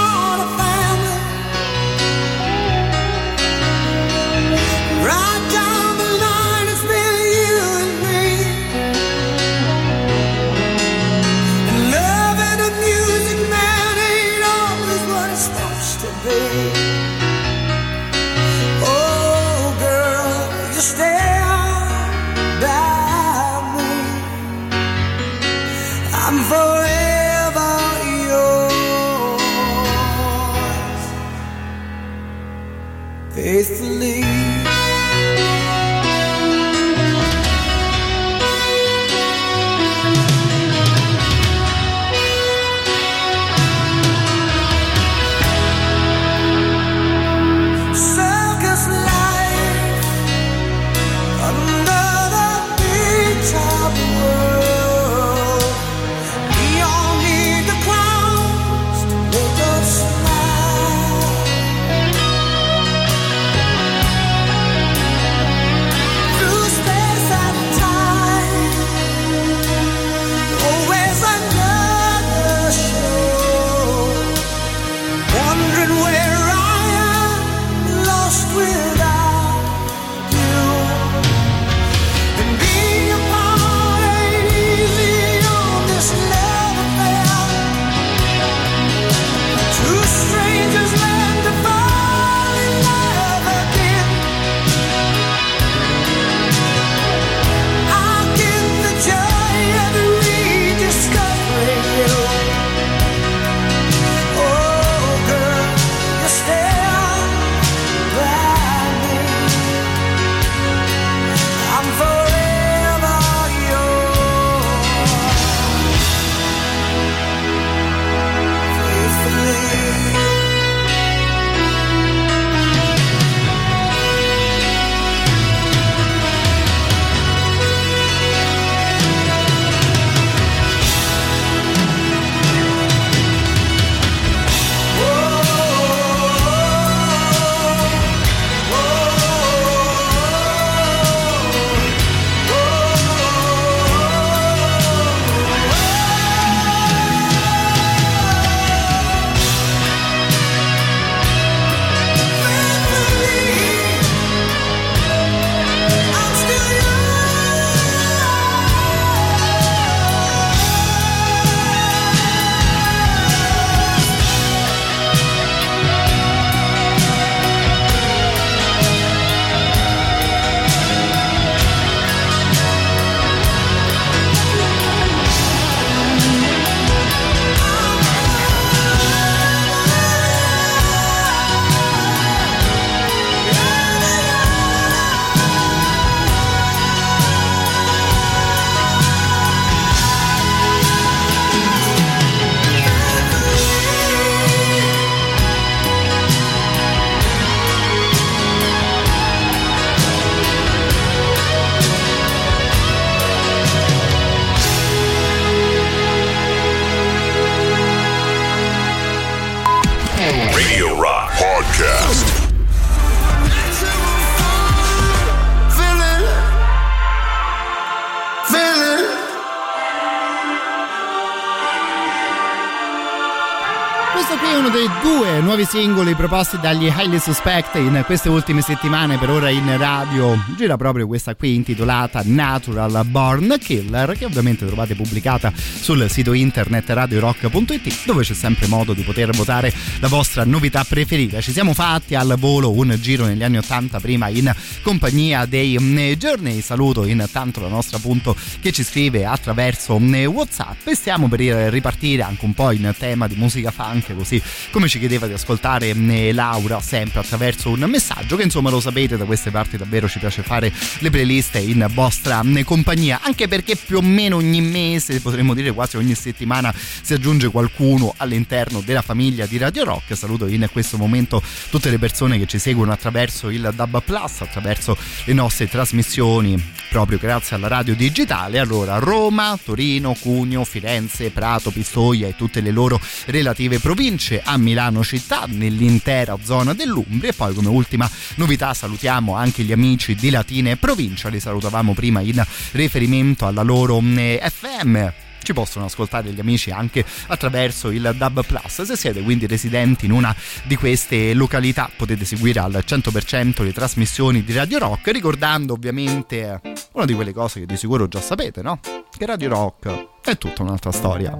singoli proposti dagli Highly Suspect in queste ultime settimane per ora in radio. Gira proprio questa qui intitolata Natural Born Killer, che ovviamente trovate pubblicata sul sito internet radiorock.it, dove c'è sempre modo di poter votare la vostra novità preferita. Ci siamo fatti al volo un giro negli anni 80, prima in compagnia dei Journey. Saluto intanto la nostra appunto che ci scrive attraverso WhatsApp e stiamo per ripartire anche un po' in tema di musica funk, così come ci chiedeva di ascoltare eh, Laura sempre attraverso un messaggio che insomma lo sapete da queste parti davvero ci piace fare le playlist in vostra eh, compagnia anche perché più o meno ogni mese potremmo dire quasi ogni settimana si aggiunge qualcuno all'interno della famiglia di Radio Rock. Saluto in questo momento tutte le persone che ci seguono attraverso il DAB Plus attraverso le nostre trasmissioni proprio grazie alla radio digitale. Allora Roma, Torino, Cugno, Firenze, Prato, Pistoia e tutte le loro relative province. A Milano città, nell'intera zona dell'Umbria. E poi come ultima novità salutiamo anche gli amici di Latine provincia, li salutavamo prima in riferimento alla loro mm, FM ci possono ascoltare gli amici anche attraverso il DAB Plus. Se siete quindi residenti in una di queste località potete seguire al 100% le trasmissioni di Radio Rock, ricordando ovviamente una di quelle cose che di sicuro già sapete, no? Che Radio Rock è tutta un'altra storia.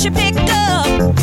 you picked up.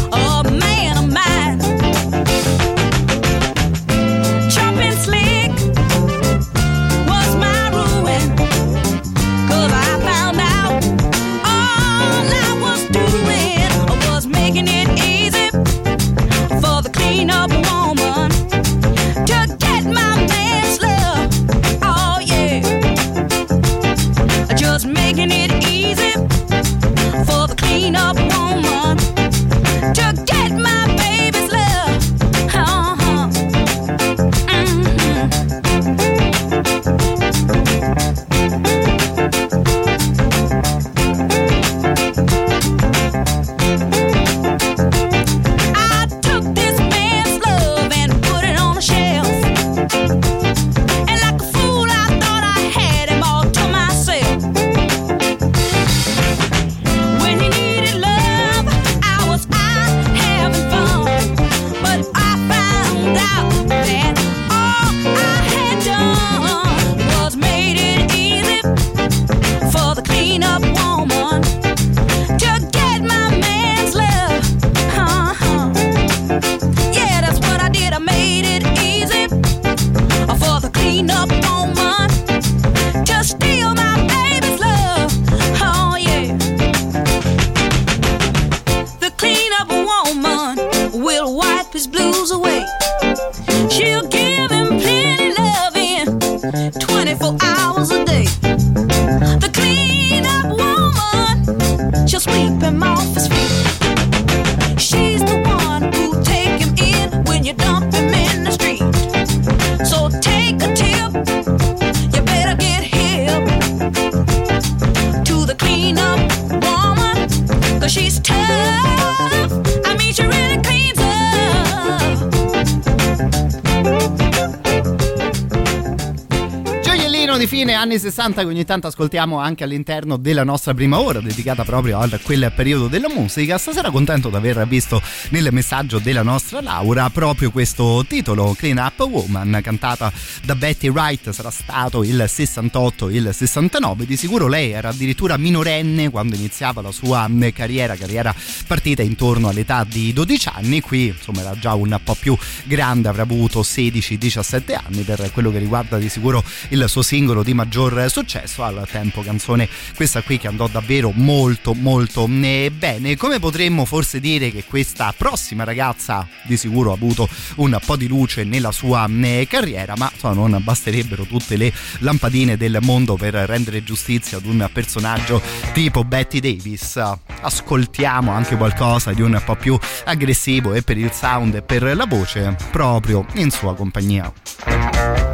Gioiellino di fine anni 60 che ogni tanto ascoltiamo anche all'interno della nostra prima ora dedicata proprio a quel periodo della musica. Stasera contento di aver visto nel messaggio della nostra Laura proprio questo titolo, Clean Up Woman, cantata da Betty Wright, sarà stato il 68 il 69, di sicuro lei era addirittura minorenne quando iniziava la sua mm, carriera, carriera partita intorno all'età di 12 anni, qui insomma era già un po' più grande, avrà avuto 16-17 anni per quello che riguarda di sicuro il suo singolo di maggior maggior successo, al tempo canzone questa qui che andò davvero molto molto bene. Come potremmo forse dire che questa prossima ragazza di sicuro ha avuto un po' di luce nella sua eh, carriera, ma insomma, non basterebbero tutte le lampadine del mondo per rendere giustizia ad un personaggio tipo Betty Davis. Ascoltiamo anche qualcosa di un po' più aggressivo e per il sound e per la voce proprio in sua compagnia.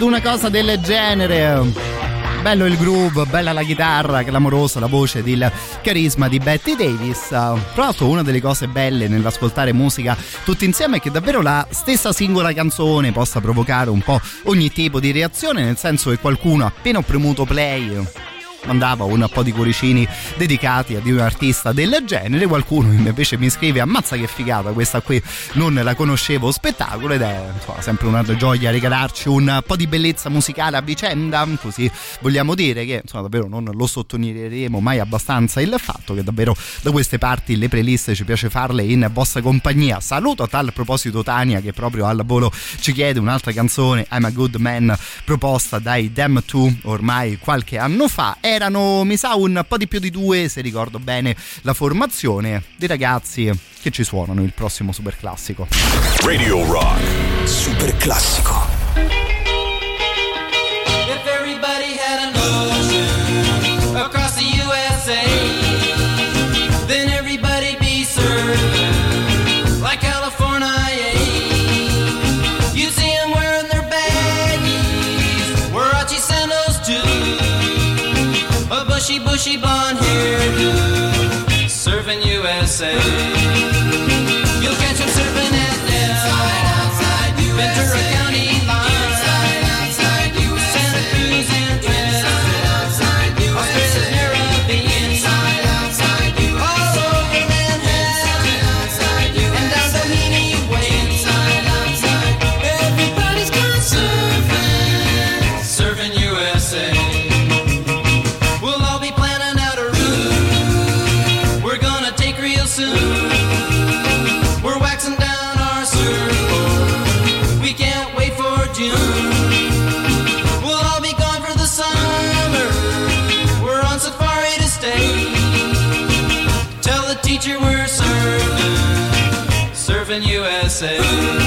Ed una cosa del genere. Bello il groove, bella la chitarra, clamorosa la voce ed il carisma di Betty Davis. Tra l'altro una delle cose belle nell'ascoltare musica tutti insieme è che davvero la stessa singola canzone possa provocare un po' ogni tipo di reazione, nel senso che qualcuno appena ho premuto play mandava un po' di cuoricini dedicati a di un artista del genere. Qualcuno invece mi scrive ammazza che figata questa qui non la conoscevo spettacolo ed è insomma, sempre una gioia regalarci un po' di bellezza musicale a vicenda. Così vogliamo dire che insomma davvero non lo sottolineeremo mai abbastanza il fatto che davvero da queste parti le playlist ci piace farle in vostra compagnia. Saluto a tal proposito Tania che proprio al volo ci chiede un'altra canzone I'm a Good Man proposta dai Them 2 ormai qualche anno fa erano mi sa un po' di più di due se ricordo bene la formazione dei ragazzi che ci suonano il prossimo super classico Radio Rock. Super classico. Bushy, bushy blonde hairdo, serving USA. USA.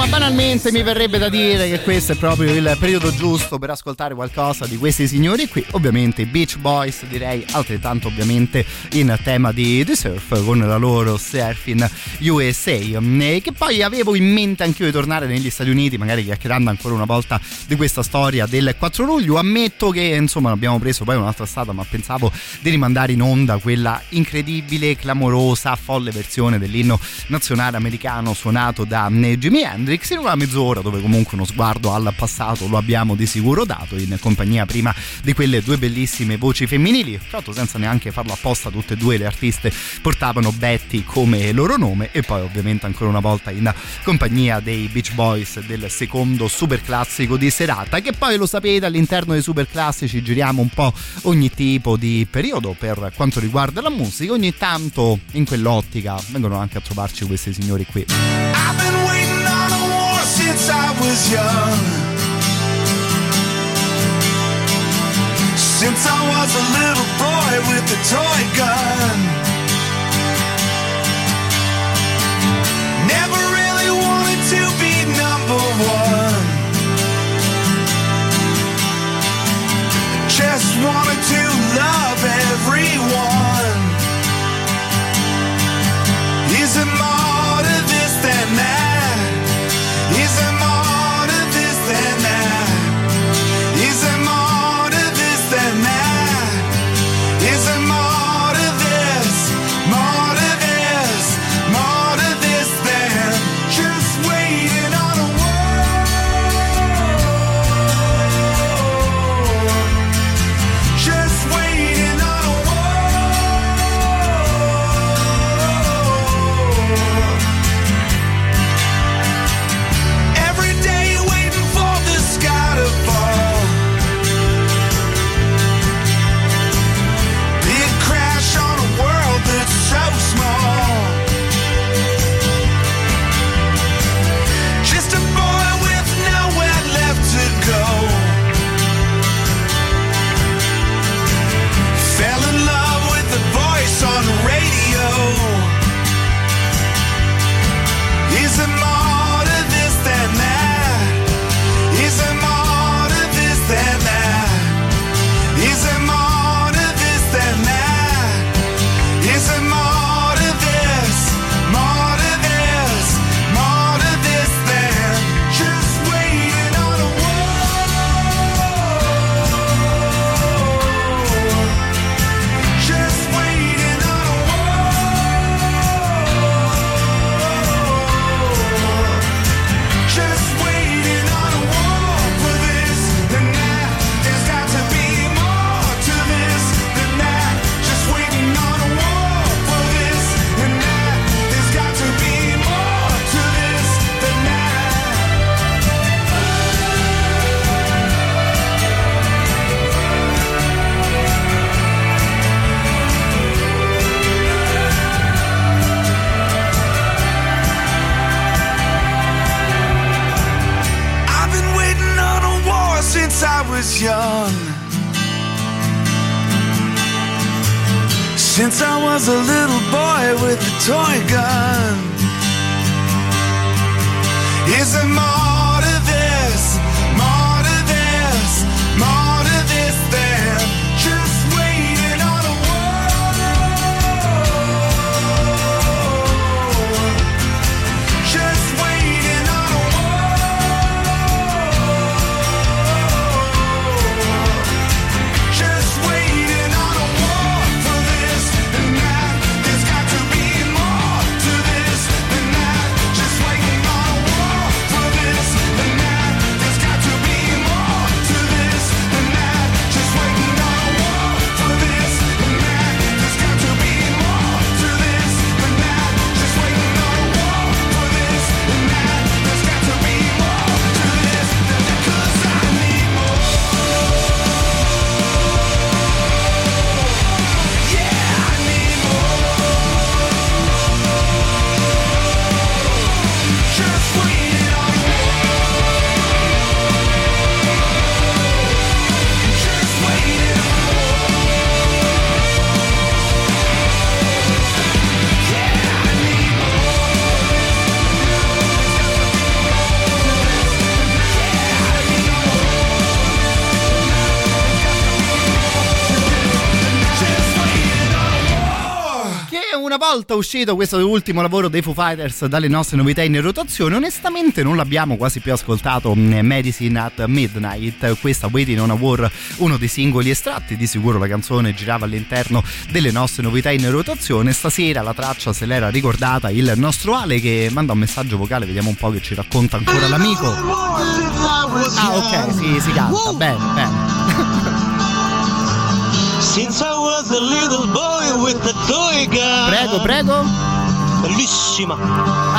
Insomma, banalmente mi verrebbe da dire che questo è proprio il periodo giusto per ascoltare qualcosa di questi signori qui. Ovviamente Beach Boys, direi altrettanto ovviamente in tema di, di surf con la loro Surfing USA. E che poi avevo in mente anch'io di tornare negli Stati Uniti, magari chiacchierando ancora una volta di questa storia del 4 luglio. Ammetto che insomma abbiamo preso poi un'altra strada, ma pensavo di rimandare in onda quella incredibile, clamorosa, folle versione dell'inno nazionale americano suonato da eh, Jimi Hendrix in una mezz'ora dove comunque uno sguardo al passato lo abbiamo di sicuro dato in compagnia prima di quelle due bellissime voci femminili. Tra l'altro senza neanche farlo apposta tutte e due le artiste portavano Betty come loro nome e poi ovviamente ancora una volta in compagnia dei Beach Boys del secondo super classico di serata che poi lo sapete all'interno dei super classici giriamo un po' ogni tipo di periodo per quanto riguarda la musica. Ogni tanto in quell'ottica vengono anche a trovarci questi signori qui. I've been waiting since I was young. Since I was a little boy with a toy gun. Never really wanted to be number one. Just wanted to love everyone. Is it Since I was a little boy with a toy gun. Is there more volta uscito questo ultimo lavoro dei Foo Fighters dalle nostre novità in rotazione, onestamente non l'abbiamo quasi più ascoltato mm, Medicine at Midnight. Questa Waiting on a War, uno dei singoli estratti, di sicuro la canzone girava all'interno delle nostre novità in rotazione. Stasera la traccia se l'era ricordata il nostro Ale che manda un messaggio vocale, vediamo un po' che ci racconta ancora l'amico. Ah, ok, sì, si canta, bene, bene. Since I was a little boy with a toy gun. Prego, prego. Bellissima.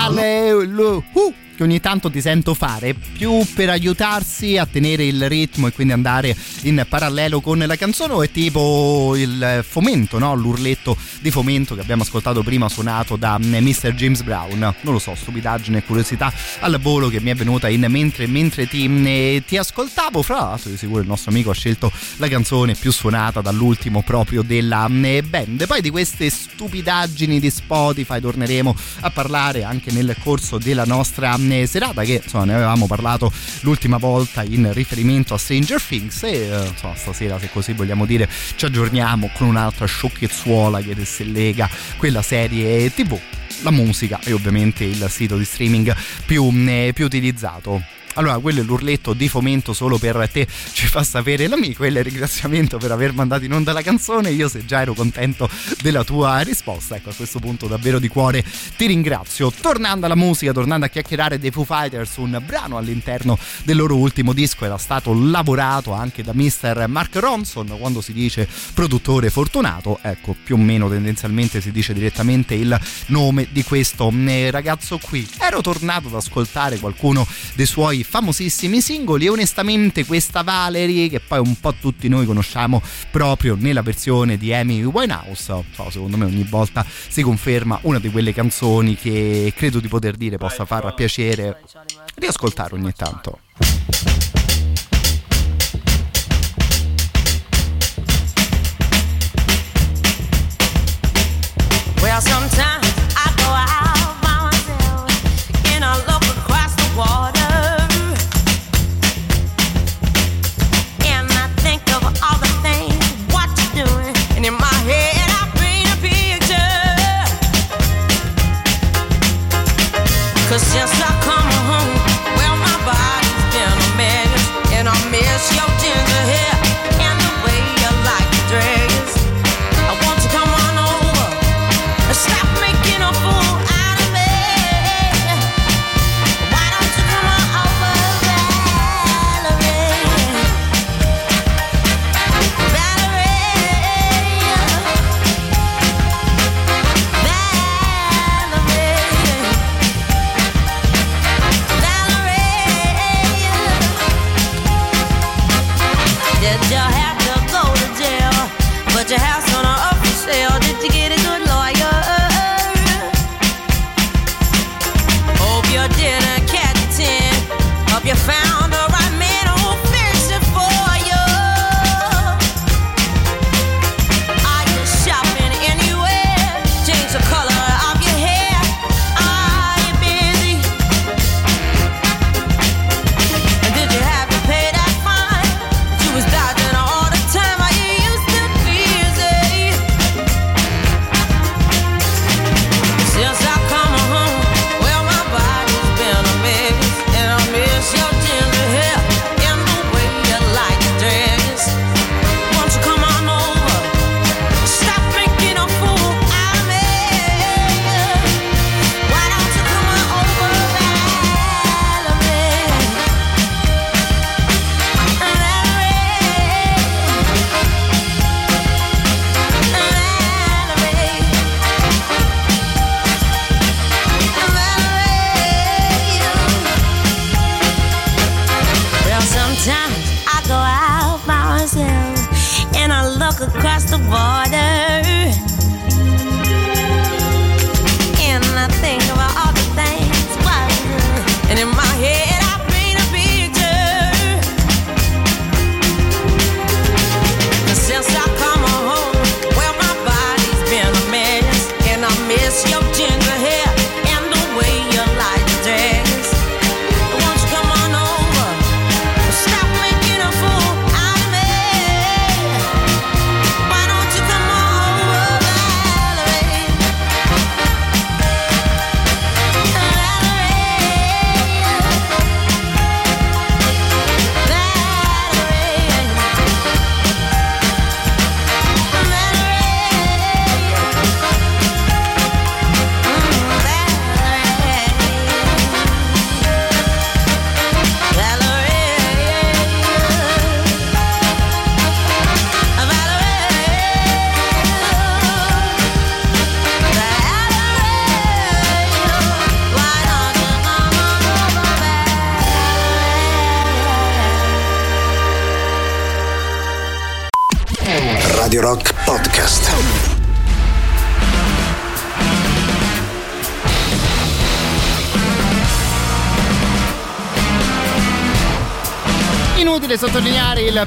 Ale, lu- uh, che ogni tanto ti sento fare più per aiutarsi a tenere il ritmo e quindi andare in parallelo con la canzone o è tipo il fomento, no? l'urletto di fomento che abbiamo ascoltato prima suonato da mm, Mr. James Brown non lo so, stupidaggine e curiosità al volo che mi è venuta in mente mentre ti, mm, ti ascoltavo fra l'altro di sicuro il nostro amico ha scelto la canzone più suonata dall'ultimo proprio della mm, band poi di queste stupidaggini di Spotify torneremo a parlare anche nel corso della nostra serata che insomma ne avevamo parlato l'ultima volta in riferimento a Stranger Things e eh, insomma stasera se così vogliamo dire ci aggiorniamo con un'altra sciocchezzuola che si lega quella serie tv la musica e ovviamente il sito di streaming più, eh, più utilizzato allora, quello è l'urletto di fomento solo per te, ci fa sapere l'amico e il ringraziamento per aver mandato in onda la canzone. Io se già ero contento della tua risposta, ecco a questo punto davvero di cuore ti ringrazio. Tornando alla musica, tornando a chiacchierare dei Foo Fighters, un brano all'interno del loro ultimo disco era stato lavorato anche da Mr. Mark Ronson, quando si dice produttore fortunato, ecco più o meno tendenzialmente si dice direttamente il nome di questo eh, ragazzo qui. Ero tornato ad ascoltare qualcuno dei suoi famosissimi singoli. E onestamente questa Valerie che poi un po' tutti noi conosciamo proprio nella versione di Amy Winehouse so, secondo me ogni volta si conferma una di quelle canzoni che credo di poter dire possa far piacere riascoltare ogni tanto. Well, sometimes Cause since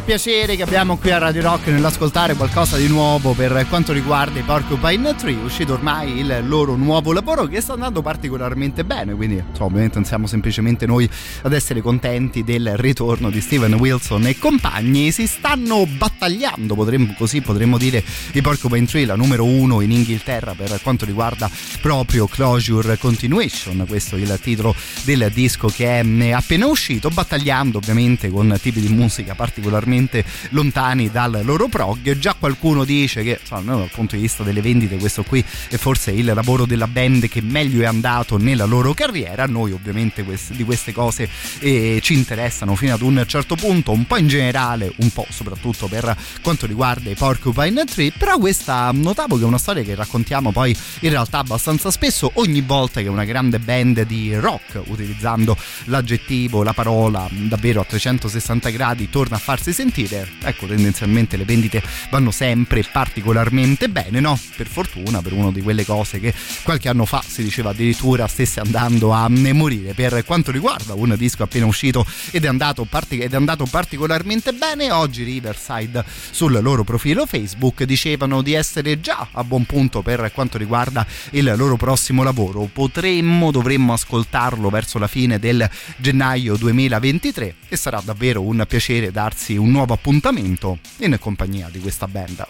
piacere che abbiamo qui a Radio Rock nell'ascoltare qualcosa di nuovo per quanto riguarda i Porcupine Tree, uscito ormai il loro nuovo lavoro che sta andando particolarmente bene, quindi insomma, ovviamente non siamo semplicemente noi ad essere contenti del ritorno di Steven Wilson e compagni, si stanno battagliando, potremmo, così potremmo dire, i Porcupine Tree, la numero uno in Inghilterra per quanto riguarda proprio Closure Continuation, questo è il titolo del disco che è appena uscito, battagliando ovviamente con tipi di musica particolarmente lontani dal loro prog. Già qualcuno dice che, insomma, dal punto di vista delle vendite, questo qui è forse il lavoro della band che meglio è andato nella loro carriera. Noi, ovviamente, di queste cose eh, ci interessano fino ad un certo punto, un po' in generale, un po' soprattutto per quanto riguarda i Porcupine Tree. Però questa notavo che è una storia che raccontiamo poi in realtà abbastanza spesso, ogni volta che una grande band di rock, utilizzando l'aggettivo, la parola davvero a 360 gradi torna a farsi sentire, ecco tendenzialmente le vendite vanno sempre particolarmente bene, no? Per fortuna, per una di quelle cose che qualche anno fa si diceva addirittura stesse andando a morire per quanto riguarda un disco appena uscito ed è andato, partic- ed è andato particolarmente bene, oggi Riverside sul loro profilo Facebook dicevano di essere già a buon punto per quanto riguarda il loro prossimo lavoro, potremmo, dovremmo ascoltarlo verso la fine del gennaio 2023 e sarà davvero un piacere darsi un nuovo appuntamento in compagnia di questa band.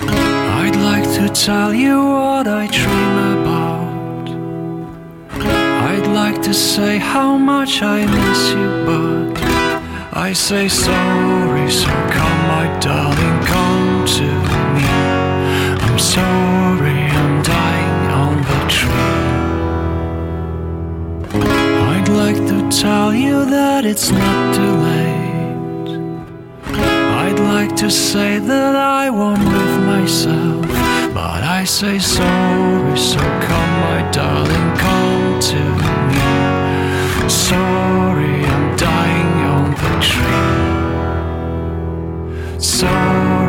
I'd like to tell you what I dream about. I'd like to say how much I miss you, but I say sorry, so come, my darling, come to me. I'm sorry, I'm dying on the tree. I'd like to tell you that it's not too late. I'd like to say that I won't with myself, but I say sorry, so come, my darling, come to me. Sorry, I'm dying on the tree. Sorry,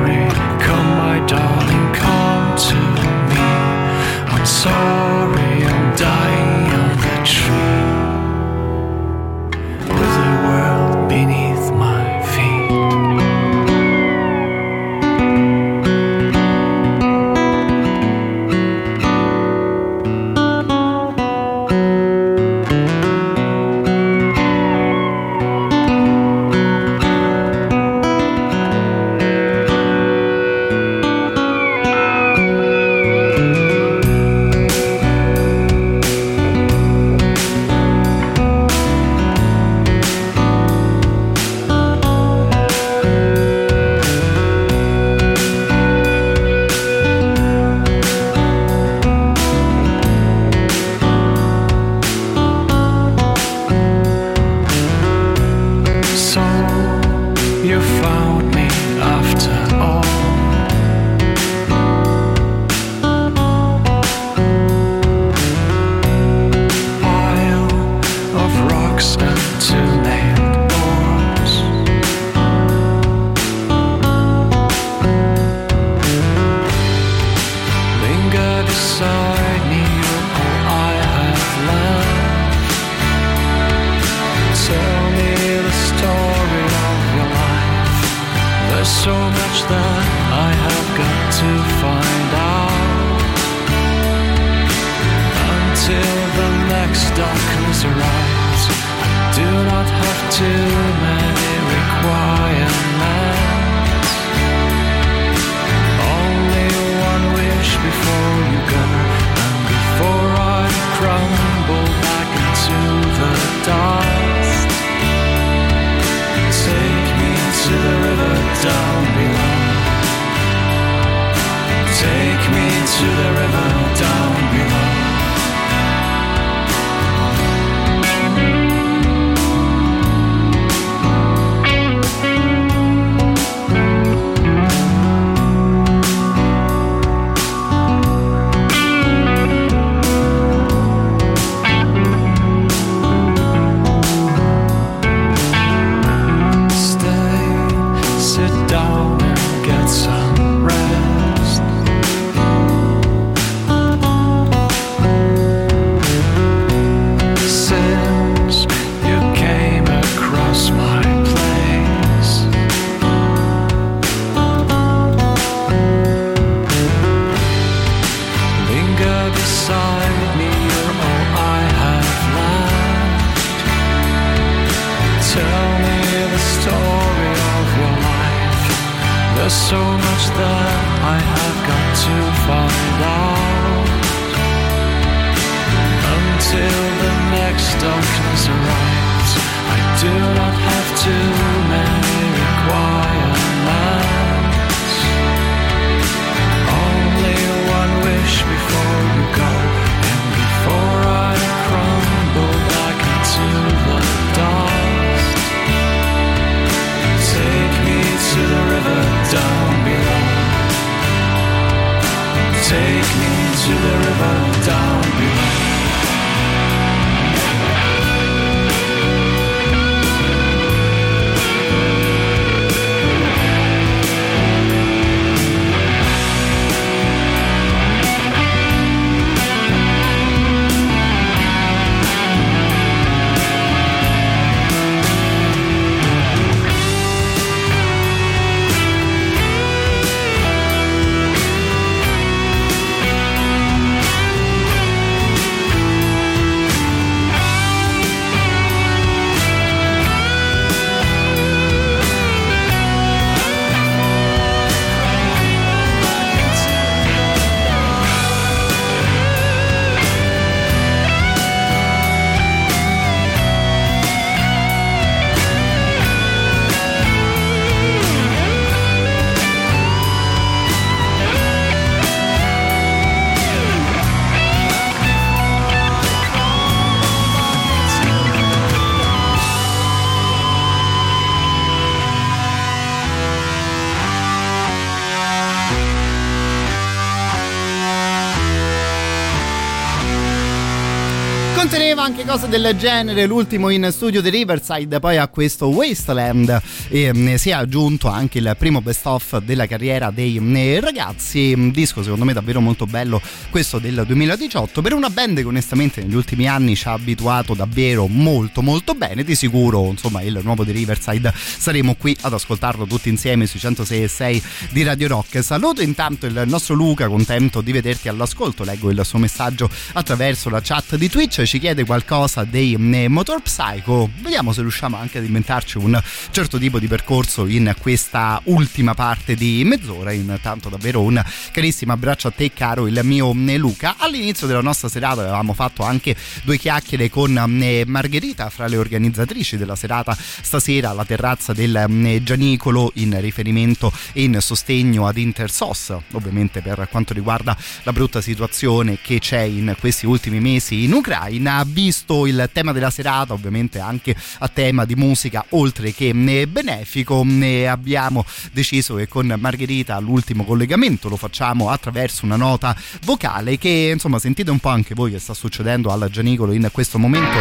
Conteneva anche cose del genere, l'ultimo in studio di Riverside, poi a questo Wasteland. E mh, si è aggiunto anche il primo best of della carriera dei mh, ragazzi, un disco secondo me davvero molto bello, questo del 2018, per una band che onestamente negli ultimi anni ci ha abituato davvero molto molto bene, di sicuro insomma il nuovo di Riverside saremo qui ad ascoltarlo tutti insieme sui 106 e 6 di Radio Rock. Saluto intanto il nostro Luca, contento di vederti all'ascolto, leggo il suo messaggio attraverso la chat di Twitch, ci chiede qualcosa dei eh, Motor Psycho, vediamo se riusciamo anche ad inventarci un certo tipo di percorso in questa ultima parte di mezz'ora, intanto davvero un carissimo abbraccio a te caro il mio eh, Luca, all'inizio della nostra serata avevamo fatto anche due chiacchiere con eh, Margherita fra le organizzatrici della serata stasera alla terrazza del Gianicolo in riferimento e in sostegno ad Intersos ovviamente per quanto riguarda la brutta situazione che c'è in questi ultimi mesi in Ucraina visto il tema della serata ovviamente anche a tema di musica oltre che eh, benefico ne abbiamo deciso che con Margherita l'ultimo collegamento lo facciamo attraverso una nota vocale che insomma sentite un po' anche voi che sta succedendo al Gianicolo in questo momento.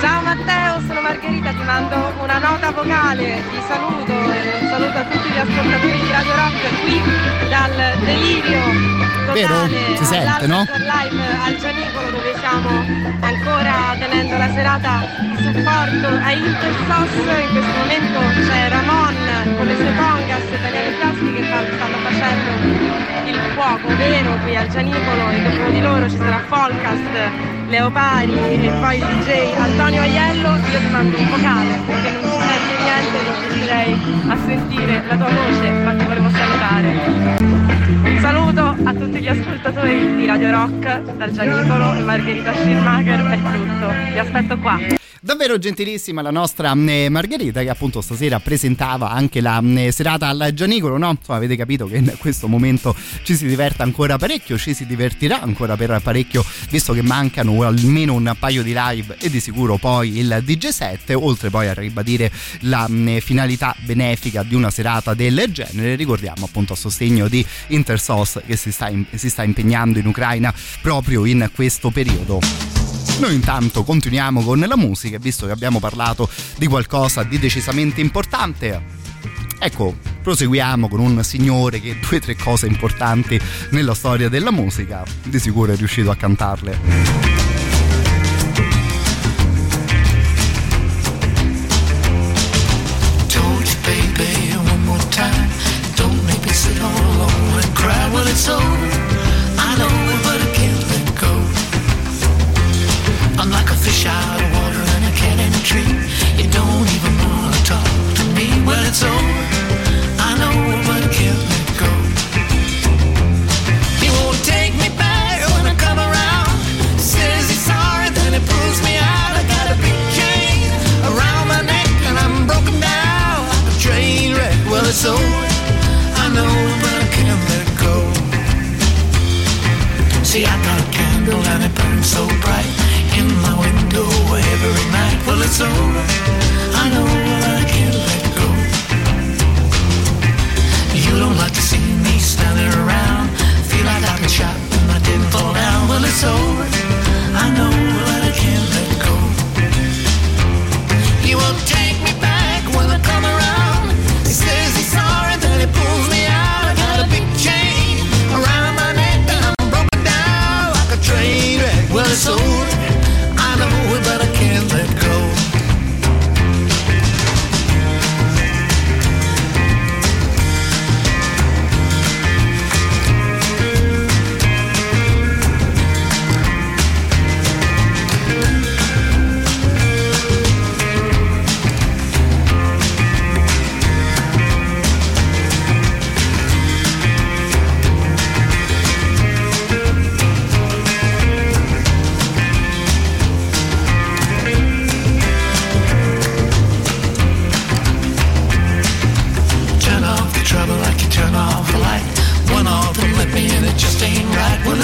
Ciao Matteo, sono Margherita, ti mando una nota vocale. Di saluto e saluto a tutti gli ascoltatori di Radio Rock qui dal delirio Vero? Si sente, no? Live al Gianicolo dove stiamo ancora tenendo la serata di supporto a Intersos. In questo momento c'è Ramon con le sue congas e Daniele Piaschi che stanno facendo il fuoco vero qui al Gianicolo e dopo di loro ci sarà Folcast Leopari e poi il DJ Antonio Aiello, io ti mando un vocale perché non si sente niente e direi a sentire la tua voce, ma ti volevo salutare. Tutti gli ascoltatori di Radio Rock dal Gianicolo Margherita Schirmacher è tutto. Vi aspetto qua. Davvero gentilissima la nostra eh, Margherita che appunto stasera presentava anche la eh, serata al Gianicolo, no? Insomma avete capito che in questo momento ci si diverte ancora parecchio, ci si divertirà ancora per parecchio visto che mancano almeno un paio di live e di sicuro poi il DJ set, oltre poi a ribadire la eh, finalità benefica di una serata del genere, ricordiamo appunto a sostegno di Intersos che si sta, si sta impegnando in Ucraina proprio in questo periodo. Noi intanto continuiamo con la musica, visto che abbiamo parlato di qualcosa di decisamente importante. Ecco, proseguiamo con un signore che due o tre cose importanti nella storia della musica, di sicuro è riuscito a cantarle. Told you, See, I got a candle and it burns so bright in my window every night. Well, it's over. I know I can't let go. You don't like to see me standing around.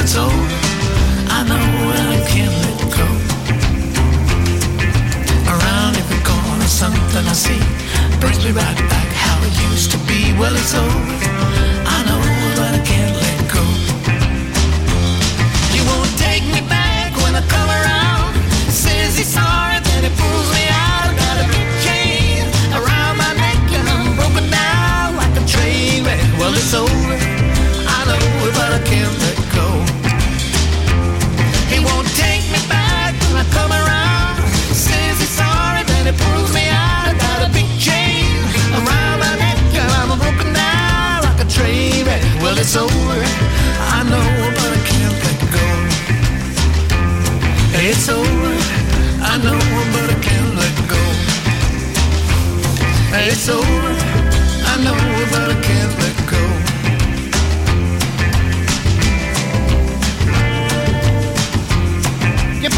It's over, I know I can't let go. Around every corner, something I see brings me right back how it used to be. Well, it's over. I know that I can't let go. You won't take me back when I come around. Says he's sorry that he pulls me out. Got a big chain around my neck and I'm broken down like a train wreck. Well, it's over. It's over. I know, but I can't let go. It's over. I know, but I can't let go. It's over.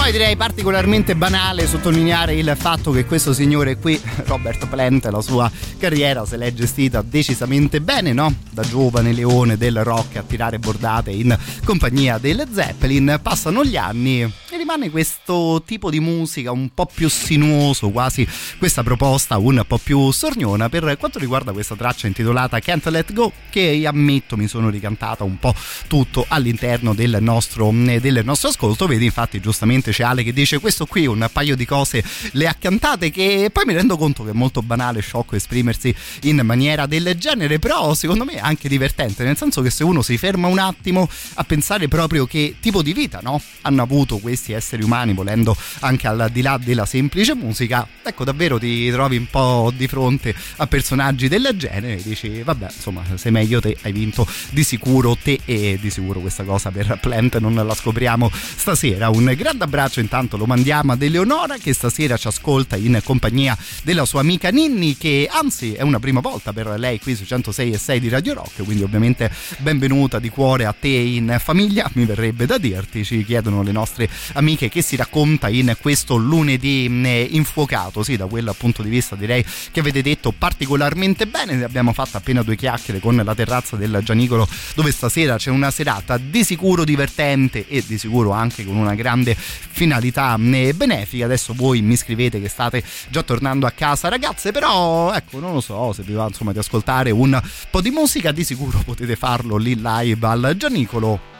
Poi direi particolarmente banale sottolineare il fatto che questo signore qui, Robert Plant, la sua carriera se l'è gestita decisamente bene, no? Da giovane leone del rock a tirare bordate in compagnia del Zeppelin, passano gli anni e rimane questo tipo di musica un po' più sinuoso, quasi questa proposta un po' più sorniona per quanto riguarda questa traccia intitolata Can't Let Go, che ammetto mi sono ricantata un po' tutto all'interno del nostro, del nostro ascolto. Vedi, infatti, giustamente Ale che dice questo qui un paio di cose le ha cantate che poi mi rendo conto che è molto banale e sciocco esprimersi in maniera del genere, però secondo me è anche divertente, nel senso che se uno si ferma un attimo a pensare proprio che tipo di vita no? hanno avuto questi esseri umani, volendo anche al di là della semplice musica, ecco davvero ti trovi un po' di fronte a personaggi del genere e dici vabbè insomma sei meglio te, hai vinto di sicuro te e di sicuro questa cosa per Plant non la scopriamo stasera. Un grande abbraccio intanto lo mandiamo ad Eleonora che stasera ci ascolta in compagnia della sua amica Ninni che anzi è una prima volta per lei qui su 106 e 6 di Radio Rock quindi ovviamente benvenuta di cuore a te in famiglia. Mi verrebbe da dirti ci chiedono le nostre amiche che si racconta in questo lunedì eh, infuocato. Sì da quel punto di vista direi che avete detto particolarmente bene. Ne abbiamo fatto appena due chiacchiere con la terrazza del Gianicolo dove stasera c'è una serata di sicuro divertente e di sicuro anche con una grande finalità eh, benefica. Adesso voi mi scrivete che state già tornando a casa, ragazze, però ecco, non lo so, se vi va insomma di ascoltare un po' di musica, di sicuro potete farlo lì live al Gianicolo.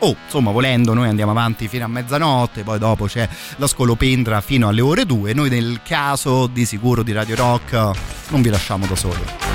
Oh, insomma, volendo, noi andiamo avanti fino a mezzanotte, poi dopo c'è la scolopendra fino alle ore 2. Noi nel caso di sicuro di Radio Rock non vi lasciamo da soli.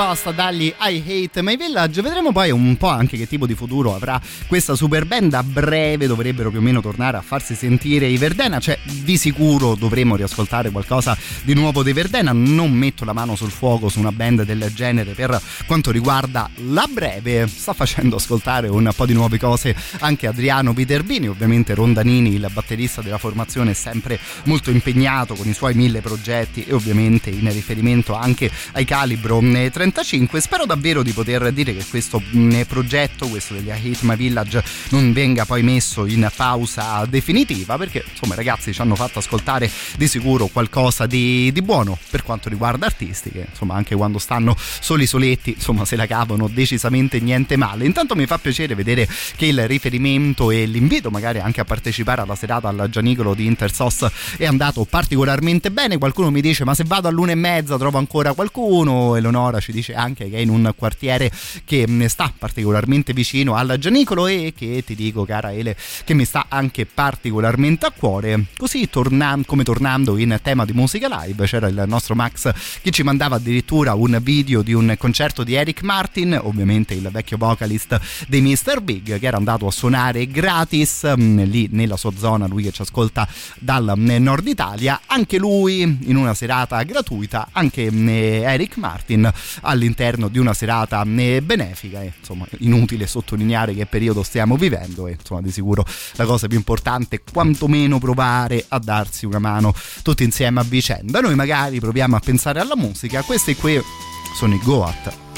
Proposta dagli I Hate My Village. Vedremo poi un po' anche che tipo di futuro avrà questa super band a breve dovrebbero più o meno tornare a farsi sentire i Verdena. Cioè di sicuro dovremo riascoltare qualcosa di nuovo dei Verdena. Non metto la mano sul fuoco su una band del genere per quanto riguarda la breve. Sta facendo ascoltare un po' di nuove cose anche Adriano Viterbini ovviamente Rondanini il batterista della formazione è sempre molto impegnato con i suoi mille progetti e ovviamente in riferimento anche ai calibro. Mm, 35 spero davvero di poter dire che questo mm, progetto questo degli My Village non venga poi messo in pausa definitiva perché insomma i ragazzi ci hanno fatto ascoltare di sicuro qualcosa di, di buono per quanto riguarda artisti che insomma anche quando stanno soli soletti insomma se la cavano decisamente niente male. Intanto mi fa piacere vedere che il riferimento e l'invito magari anche a partecipare alla serata al Gianicolo di Intersos è andato particolarmente bene. Qualcuno mi dice ma se vado all'una e mezza trovo ancora qualcuno? Eleonora ci dice anche che è in un quartiere che mh, sta particolarmente vicino al Gianicolo e che ti dico cara Ele che mi sta anche particolarmente a cuore così torna- come tornando in tema di musica live c'era il nostro Max che ci mandava addirittura un video di un concerto di Eric Martin ovviamente il vecchio vocalist dei Mr. Big che era andato a suonare gratis mh, lì nella sua zona lui che ci ascolta dal mh, nord Italia anche lui in una serata gratuita anche Eric Martin all'interno di una serata mh, benefica e, insomma inutile sottolineare che periodo stiamo vivendo e insomma di sicuro la cosa più importante è quantomeno provare a darsi una mano tutti insieme a vicenda. Noi magari proviamo a pensare alla musica questi qui sono i Goat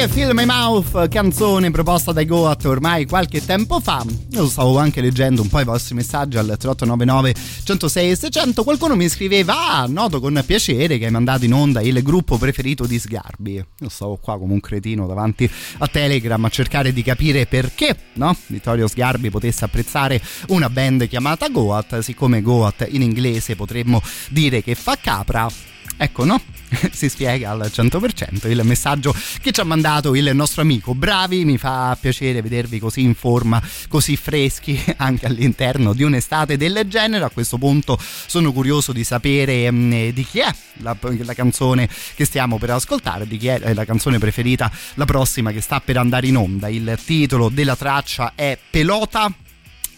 È Fill My Mouth, canzone proposta dai Goat ormai qualche tempo fa. Io stavo anche leggendo un po' i vostri messaggi al 3899 106 e 600. Qualcuno mi scriveva: Ah, noto con piacere che hai mandato in onda il gruppo preferito di Sgarbi. Io stavo qua come un cretino davanti a Telegram a cercare di capire perché, no? Vittorio Sgarbi potesse apprezzare una band chiamata Goat. Siccome Goat in inglese potremmo dire che fa capra. Ecco, no? si spiega al 100% il messaggio che ci ha mandato il nostro amico. Bravi, mi fa piacere vedervi così in forma, così freschi anche all'interno di un'estate del genere. A questo punto sono curioso di sapere mh, di chi è la, la canzone che stiamo per ascoltare, di chi è la canzone preferita, la prossima che sta per andare in onda. Il titolo della traccia è Pelota.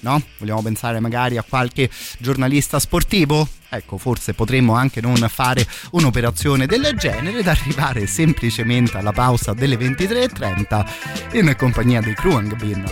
No? Vogliamo pensare magari a qualche giornalista sportivo? Ecco, forse potremmo anche non fare un'operazione del genere ed arrivare semplicemente alla pausa delle 23.30 in compagnia dei Kruang Bin.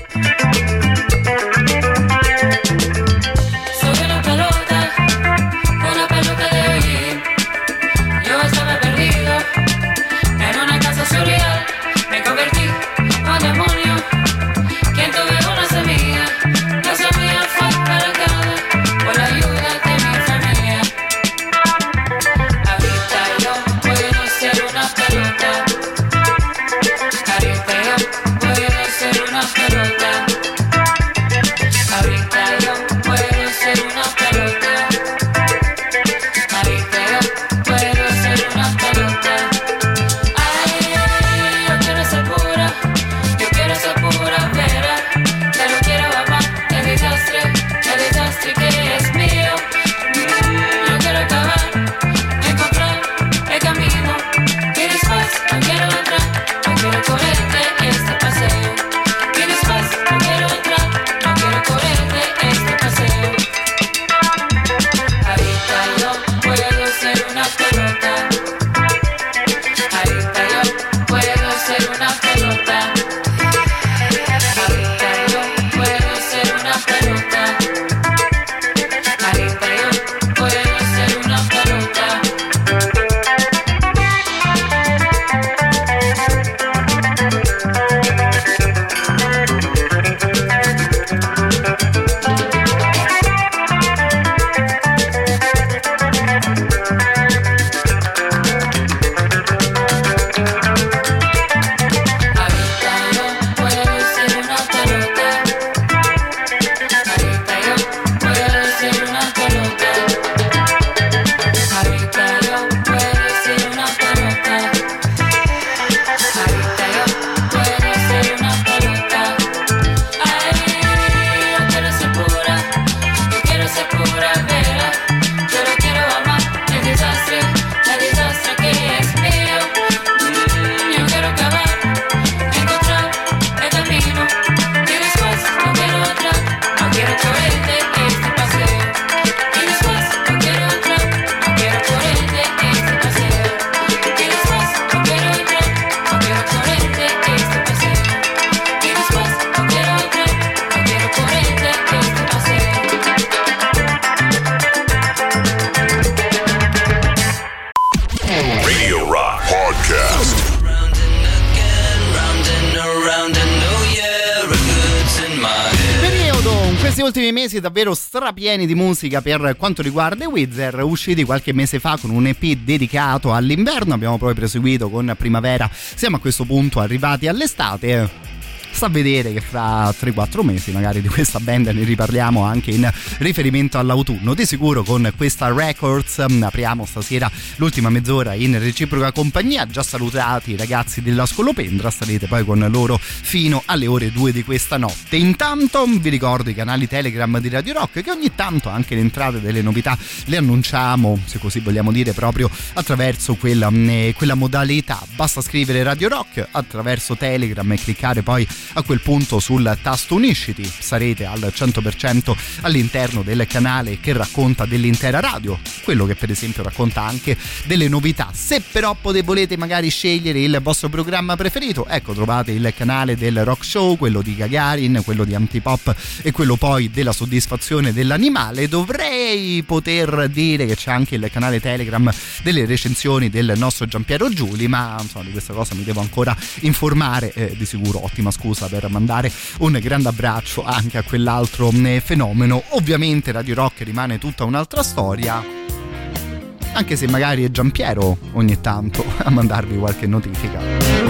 Ultimi mesi davvero strapieni di musica per quanto riguarda i Wizard, usciti qualche mese fa con un EP dedicato all'inverno, abbiamo poi proseguito con primavera, siamo a questo punto arrivati all'estate. Sta a vedere che fra 3-4 mesi magari di questa band ne riparliamo anche in riferimento all'autunno. Di sicuro con questa Records mm, apriamo stasera l'ultima mezz'ora in reciproca compagnia. Già salutati i ragazzi della Scolopendra, starete poi con loro fino alle ore 2 di questa notte. Intanto vi ricordo i canali Telegram di Radio Rock che ogni tanto anche le entrate delle novità le annunciamo, se così vogliamo dire, proprio attraverso quella, mm, quella modalità. Basta scrivere Radio Rock attraverso Telegram e cliccare poi a quel punto sul tasto unisciti sarete al 100% all'interno del canale che racconta dell'intera radio, quello che per esempio racconta anche delle novità. Se però volete magari scegliere il vostro programma preferito, ecco trovate il canale del rock show, quello di Gagarin, quello di Antipop e quello poi della soddisfazione dell'animale. Dovrei poter dire che c'è anche il canale Telegram delle recensioni del nostro Giampiero Giuli, ma insomma di questa cosa mi devo ancora informare, eh, di sicuro ottima scusa per mandare un grande abbraccio anche a quell'altro eh, fenomeno. Ovviamente Radio Rock rimane tutta un'altra storia, anche se magari è Giampiero ogni tanto a mandarvi qualche notifica.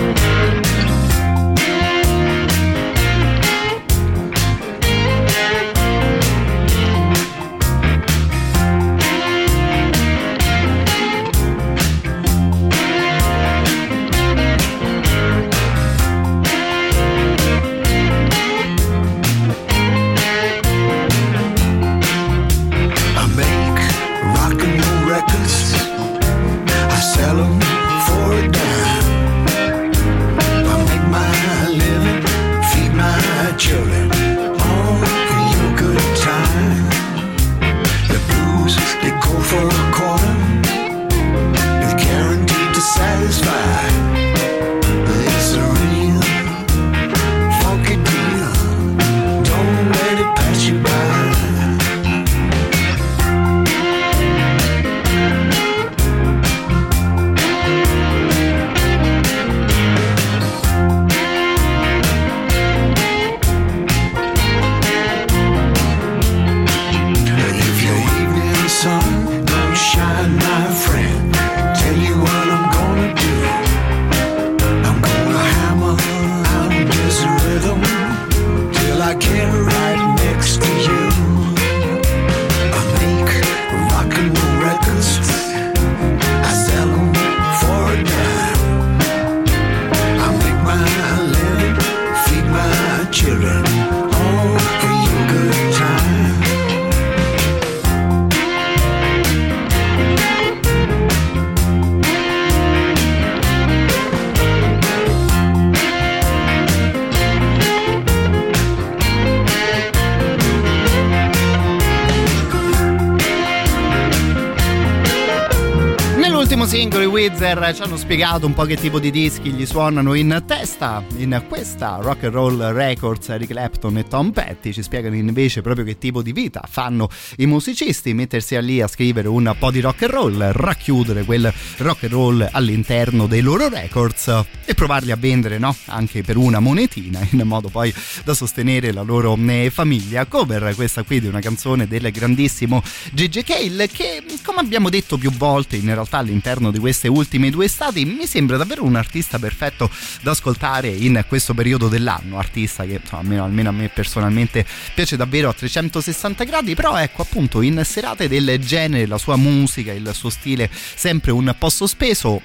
Wizard ci hanno spiegato un po' che tipo di dischi gli suonano in testa. In questa Rock and Roll Records Eric Clapton e Tom Petty ci spiegano invece proprio che tipo di vita fanno i musicisti, mettersi lì a scrivere un po' di rock and roll, racchiudere quel rock and roll all'interno dei loro records e provarli a vendere, no? Anche per una monetina, in modo poi da sostenere la loro eh, famiglia. Cover questa qui di una canzone del grandissimo Gigi Cale che, come abbiamo detto più volte, in realtà all'interno di queste ultime due estati mi sembra davvero un artista perfetto da ascoltare in questo periodo dell'anno. Artista che almeno, almeno a me personalmente piace davvero a 360 gradi, però ecco appunto in serate del genere la sua musica, il suo stile sempre un po' sospeso.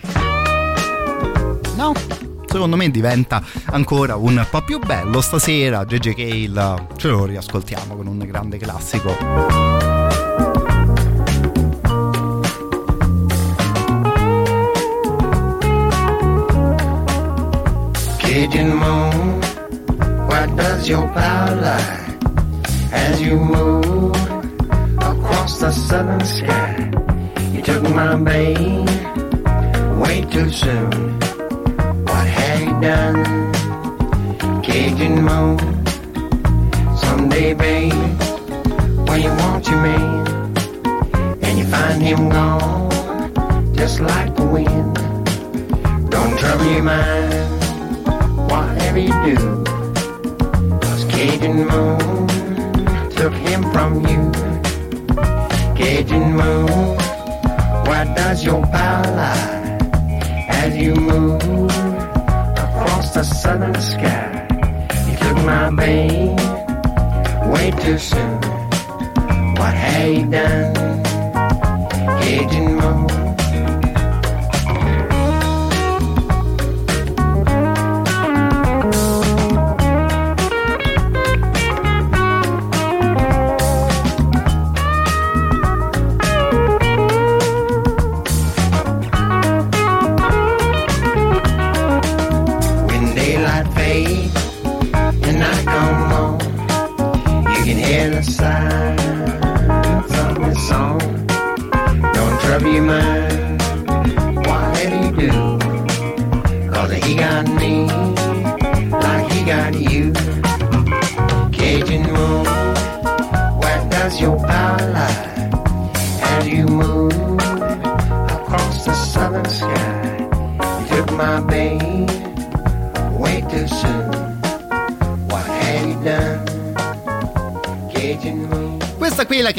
No? Secondo me diventa ancora un po' più bello. Stasera JJ Cale ce lo riascoltiamo con un grande classico. Cajun moon, why does your power lie as you move across the southern sky? You took my babe way too soon. What have you done, Cajun moon? Someday, babe, when you want your man and you find him gone, just like the wind. Don't trouble your mind whatever you do. Cause Cajun Moon took him from you. Cajun Moon, where does your power lie? As you move across the southern sky, you took my babe way too soon. What have you done? Cajun Moon.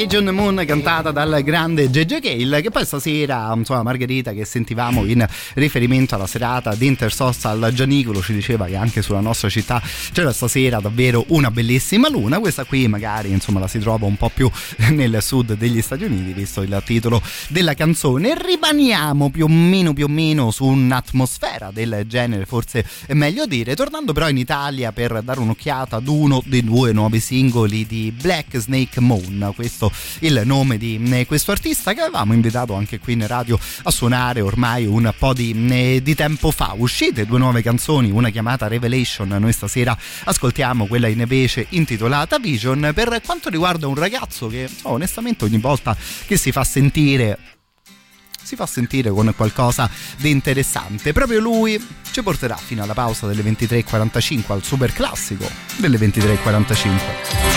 Cajun Moon cantata dal grande JJ Cale che poi stasera insomma Margherita che sentivamo in riferimento alla serata di Intersos al Gianicolo ci diceva che anche sulla nostra città c'era stasera davvero una bellissima luna. Questa qui magari insomma la si trova un po' più nel sud degli Stati Uniti visto il titolo della canzone. Rimaniamo più o meno più o meno su un'atmosfera del genere forse è meglio dire. Tornando però in Italia per dare un'occhiata ad uno dei due nuovi singoli di Black Snake Moon questo il nome di eh, questo artista che avevamo invitato anche qui in radio a suonare ormai un po' di, eh, di tempo fa uscite due nuove canzoni una chiamata Revelation noi stasera ascoltiamo quella invece intitolata Vision per quanto riguarda un ragazzo che insomma, onestamente ogni volta che si fa sentire si fa sentire con qualcosa di interessante. Proprio lui ci porterà fino alla pausa delle 23.45 al super classico delle 23.45.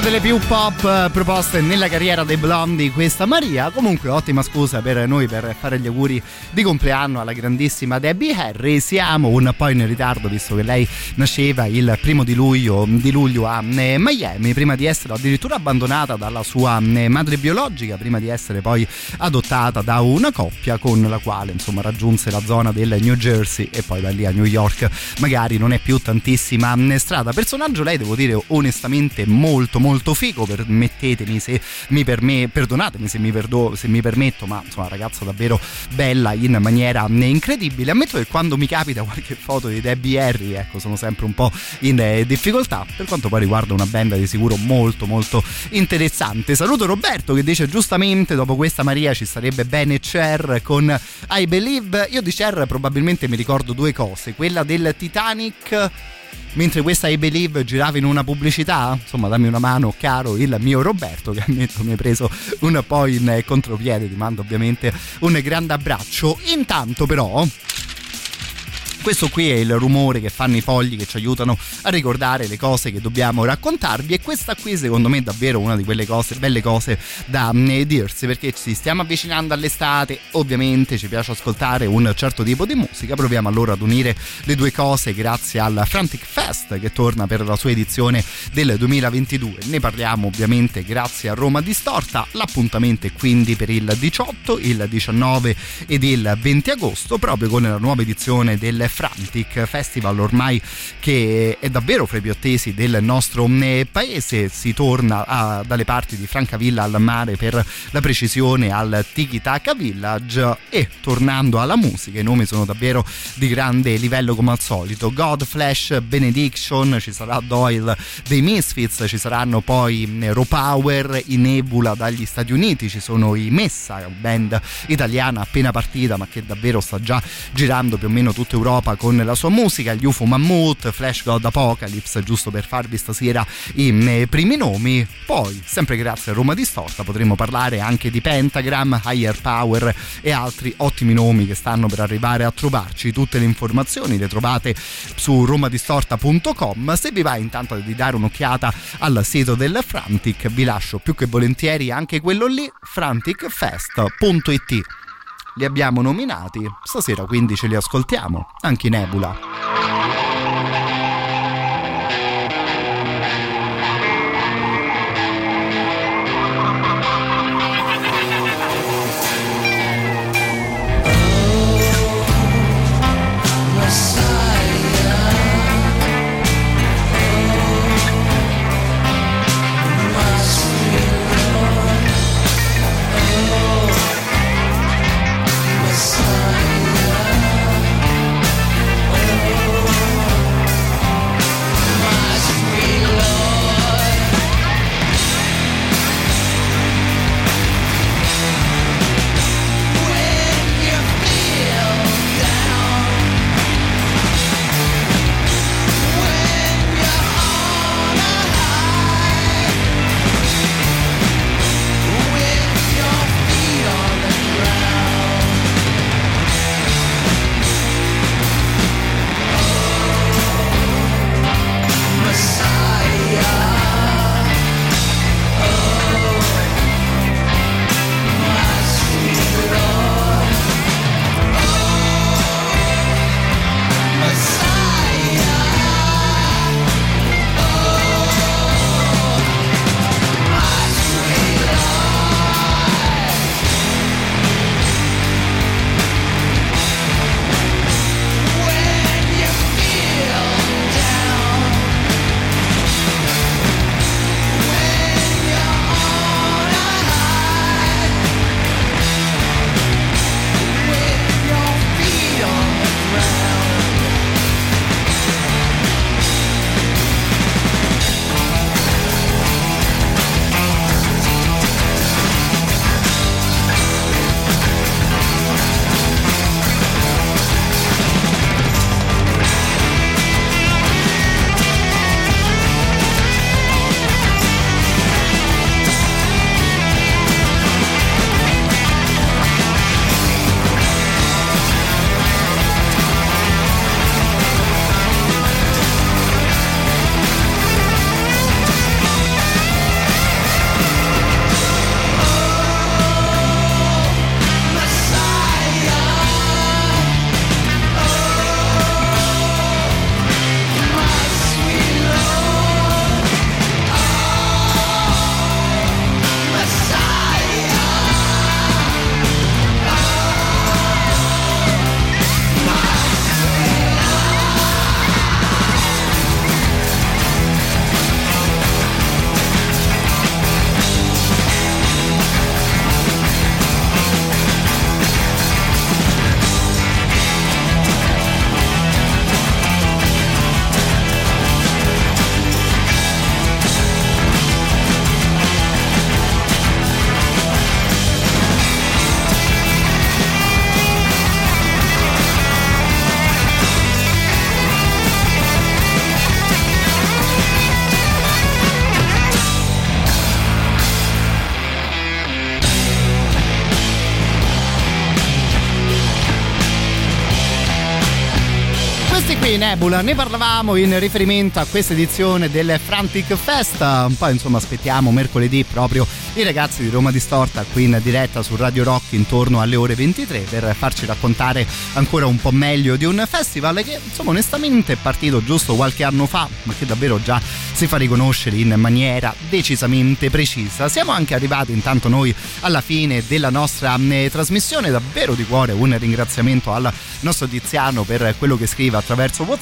una delle più pop eh, proposte nella carriera dei Blondi questa Maria. Comunque ottima scusa per noi per fare gli auguri di compleanno alla grandissima Debbie Harry. Siamo un po' in ritardo visto che lei nasceva il primo di luglio, di luglio a eh, Miami. Prima di essere addirittura abbandonata dalla sua eh, madre biologica prima di essere poi adottata da una coppia con la quale insomma raggiunse la zona del New Jersey e poi da lì a New York. Magari non è più tantissima strada. Personaggio lei devo dire onestamente molto molto figo permettetemi se mi per me perdonatemi se mi, perdo, se mi permetto ma insomma ragazza davvero bella in maniera incredibile. Ammetto che quando mi capita qualche foto di Debbie Harry ecco sono sempre un po' in eh, difficoltà. Per quanto poi riguarda una band di sicuro molto molto interessante. Saluto Roberto che dice giustamente dopo questa Maria ci sarebbe bene Cher con I Believe io di Cher probabilmente mi ricordo due cose. Quella del Titanic mentre questa I Believe girava in una pubblicità insomma dammi una mano caro il mio Roberto che ammetto mi hai preso un po' in contropiede ti mando ovviamente un grande abbraccio. Intanto però questo qui è il rumore che fanno i fogli che ci aiutano a ricordare le cose che dobbiamo raccontarvi e questa qui secondo me è davvero una di quelle cose, belle cose da mm, dirsi perché ci stiamo avvicinando all'estate, ovviamente ci piace ascoltare un certo tipo di musica, proviamo allora ad unire le due cose grazie al Frantic Fest che torna per la sua edizione del 2022, ne parliamo ovviamente grazie a Roma Distorta, l'appuntamento è quindi per il 18, il 19 ed il 20 agosto proprio con la nuova edizione del Frantic Festival ormai che è davvero fra i più attesi del nostro eh, paese. Si torna a- dalle parti di Francavilla al mare per la precisione al Tiki Taka Village. E tornando alla musica i nomi sono davvero di grande livello come al solito. God Flash Benediction ci sarà Doyle dei Misfits ci saranno poi eh, Raw Power i Nebula dagli Stati Uniti ci sono i Messa band italiana appena partita ma che davvero sta già girando più o meno tutta Europa con la sua musica, gli UFO Mammoth, Flash God Apocalypse, giusto per farvi stasera i primi nomi. Poi, sempre grazie a Roma Distorta, potremo parlare anche di Pentagram, Higher Power e altri ottimi nomi che stanno per arrivare a trovarci. Tutte le informazioni le trovate su romadistorta.com. Se vi va intanto di dare un'occhiata al sito del Frantic, vi lascio più che volentieri anche quello lì, franticfest.it li abbiamo nominati, stasera quindi ce li ascoltiamo, anche in Nebula. Nebula, ne parlavamo in riferimento a questa edizione del Frantic Fest. Un po' insomma aspettiamo mercoledì proprio i ragazzi di Roma Distorta qui in diretta su Radio Rock intorno alle ore 23 per farci raccontare ancora un po' meglio di un festival che insomma onestamente è partito giusto qualche anno fa, ma che davvero già si fa riconoscere in maniera decisamente precisa. Siamo anche arrivati intanto noi alla fine della nostra eh, trasmissione, davvero di cuore un ringraziamento al nostro Tiziano per quello che scrive attraverso WhatsApp.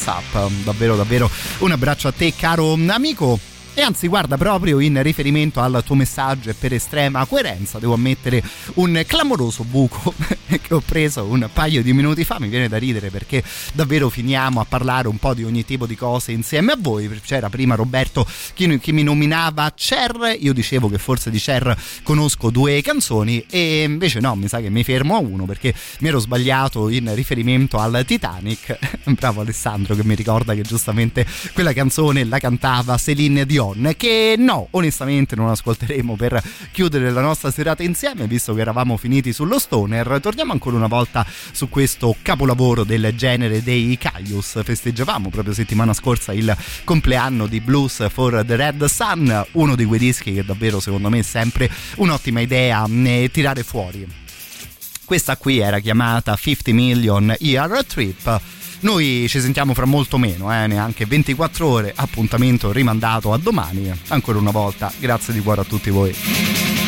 Davvero, davvero un abbraccio a te, caro amico. E anzi, guarda, proprio in riferimento al tuo messaggio e per estrema coerenza, devo ammettere un clamoroso buco che ho preso un paio di minuti fa. Mi viene da ridere perché davvero finiamo a parlare un po' di ogni tipo di cose insieme a voi. C'era prima Roberto chi mi nominava Cher, io dicevo che forse di Cher conosco due canzoni e invece no, mi sa che mi fermo a uno perché mi ero sbagliato in riferimento al Titanic. Bravo Alessandro che mi ricorda che giustamente quella canzone la cantava Celine Dion che no, onestamente non ascolteremo per chiudere la nostra serata insieme visto che eravamo finiti sullo stoner. Torniamo ancora una volta su questo capolavoro del genere dei Caius. Festeggiavamo proprio settimana scorsa il compleanno di Blues for the Red Sun, uno di quei dischi che davvero secondo me è sempre un'ottima idea eh, tirare fuori. Questa qui era chiamata 50 Million Year Trip. Noi ci sentiamo fra molto meno, eh, neanche 24 ore, appuntamento rimandato a domani. Ancora una volta, grazie di cuore a tutti voi.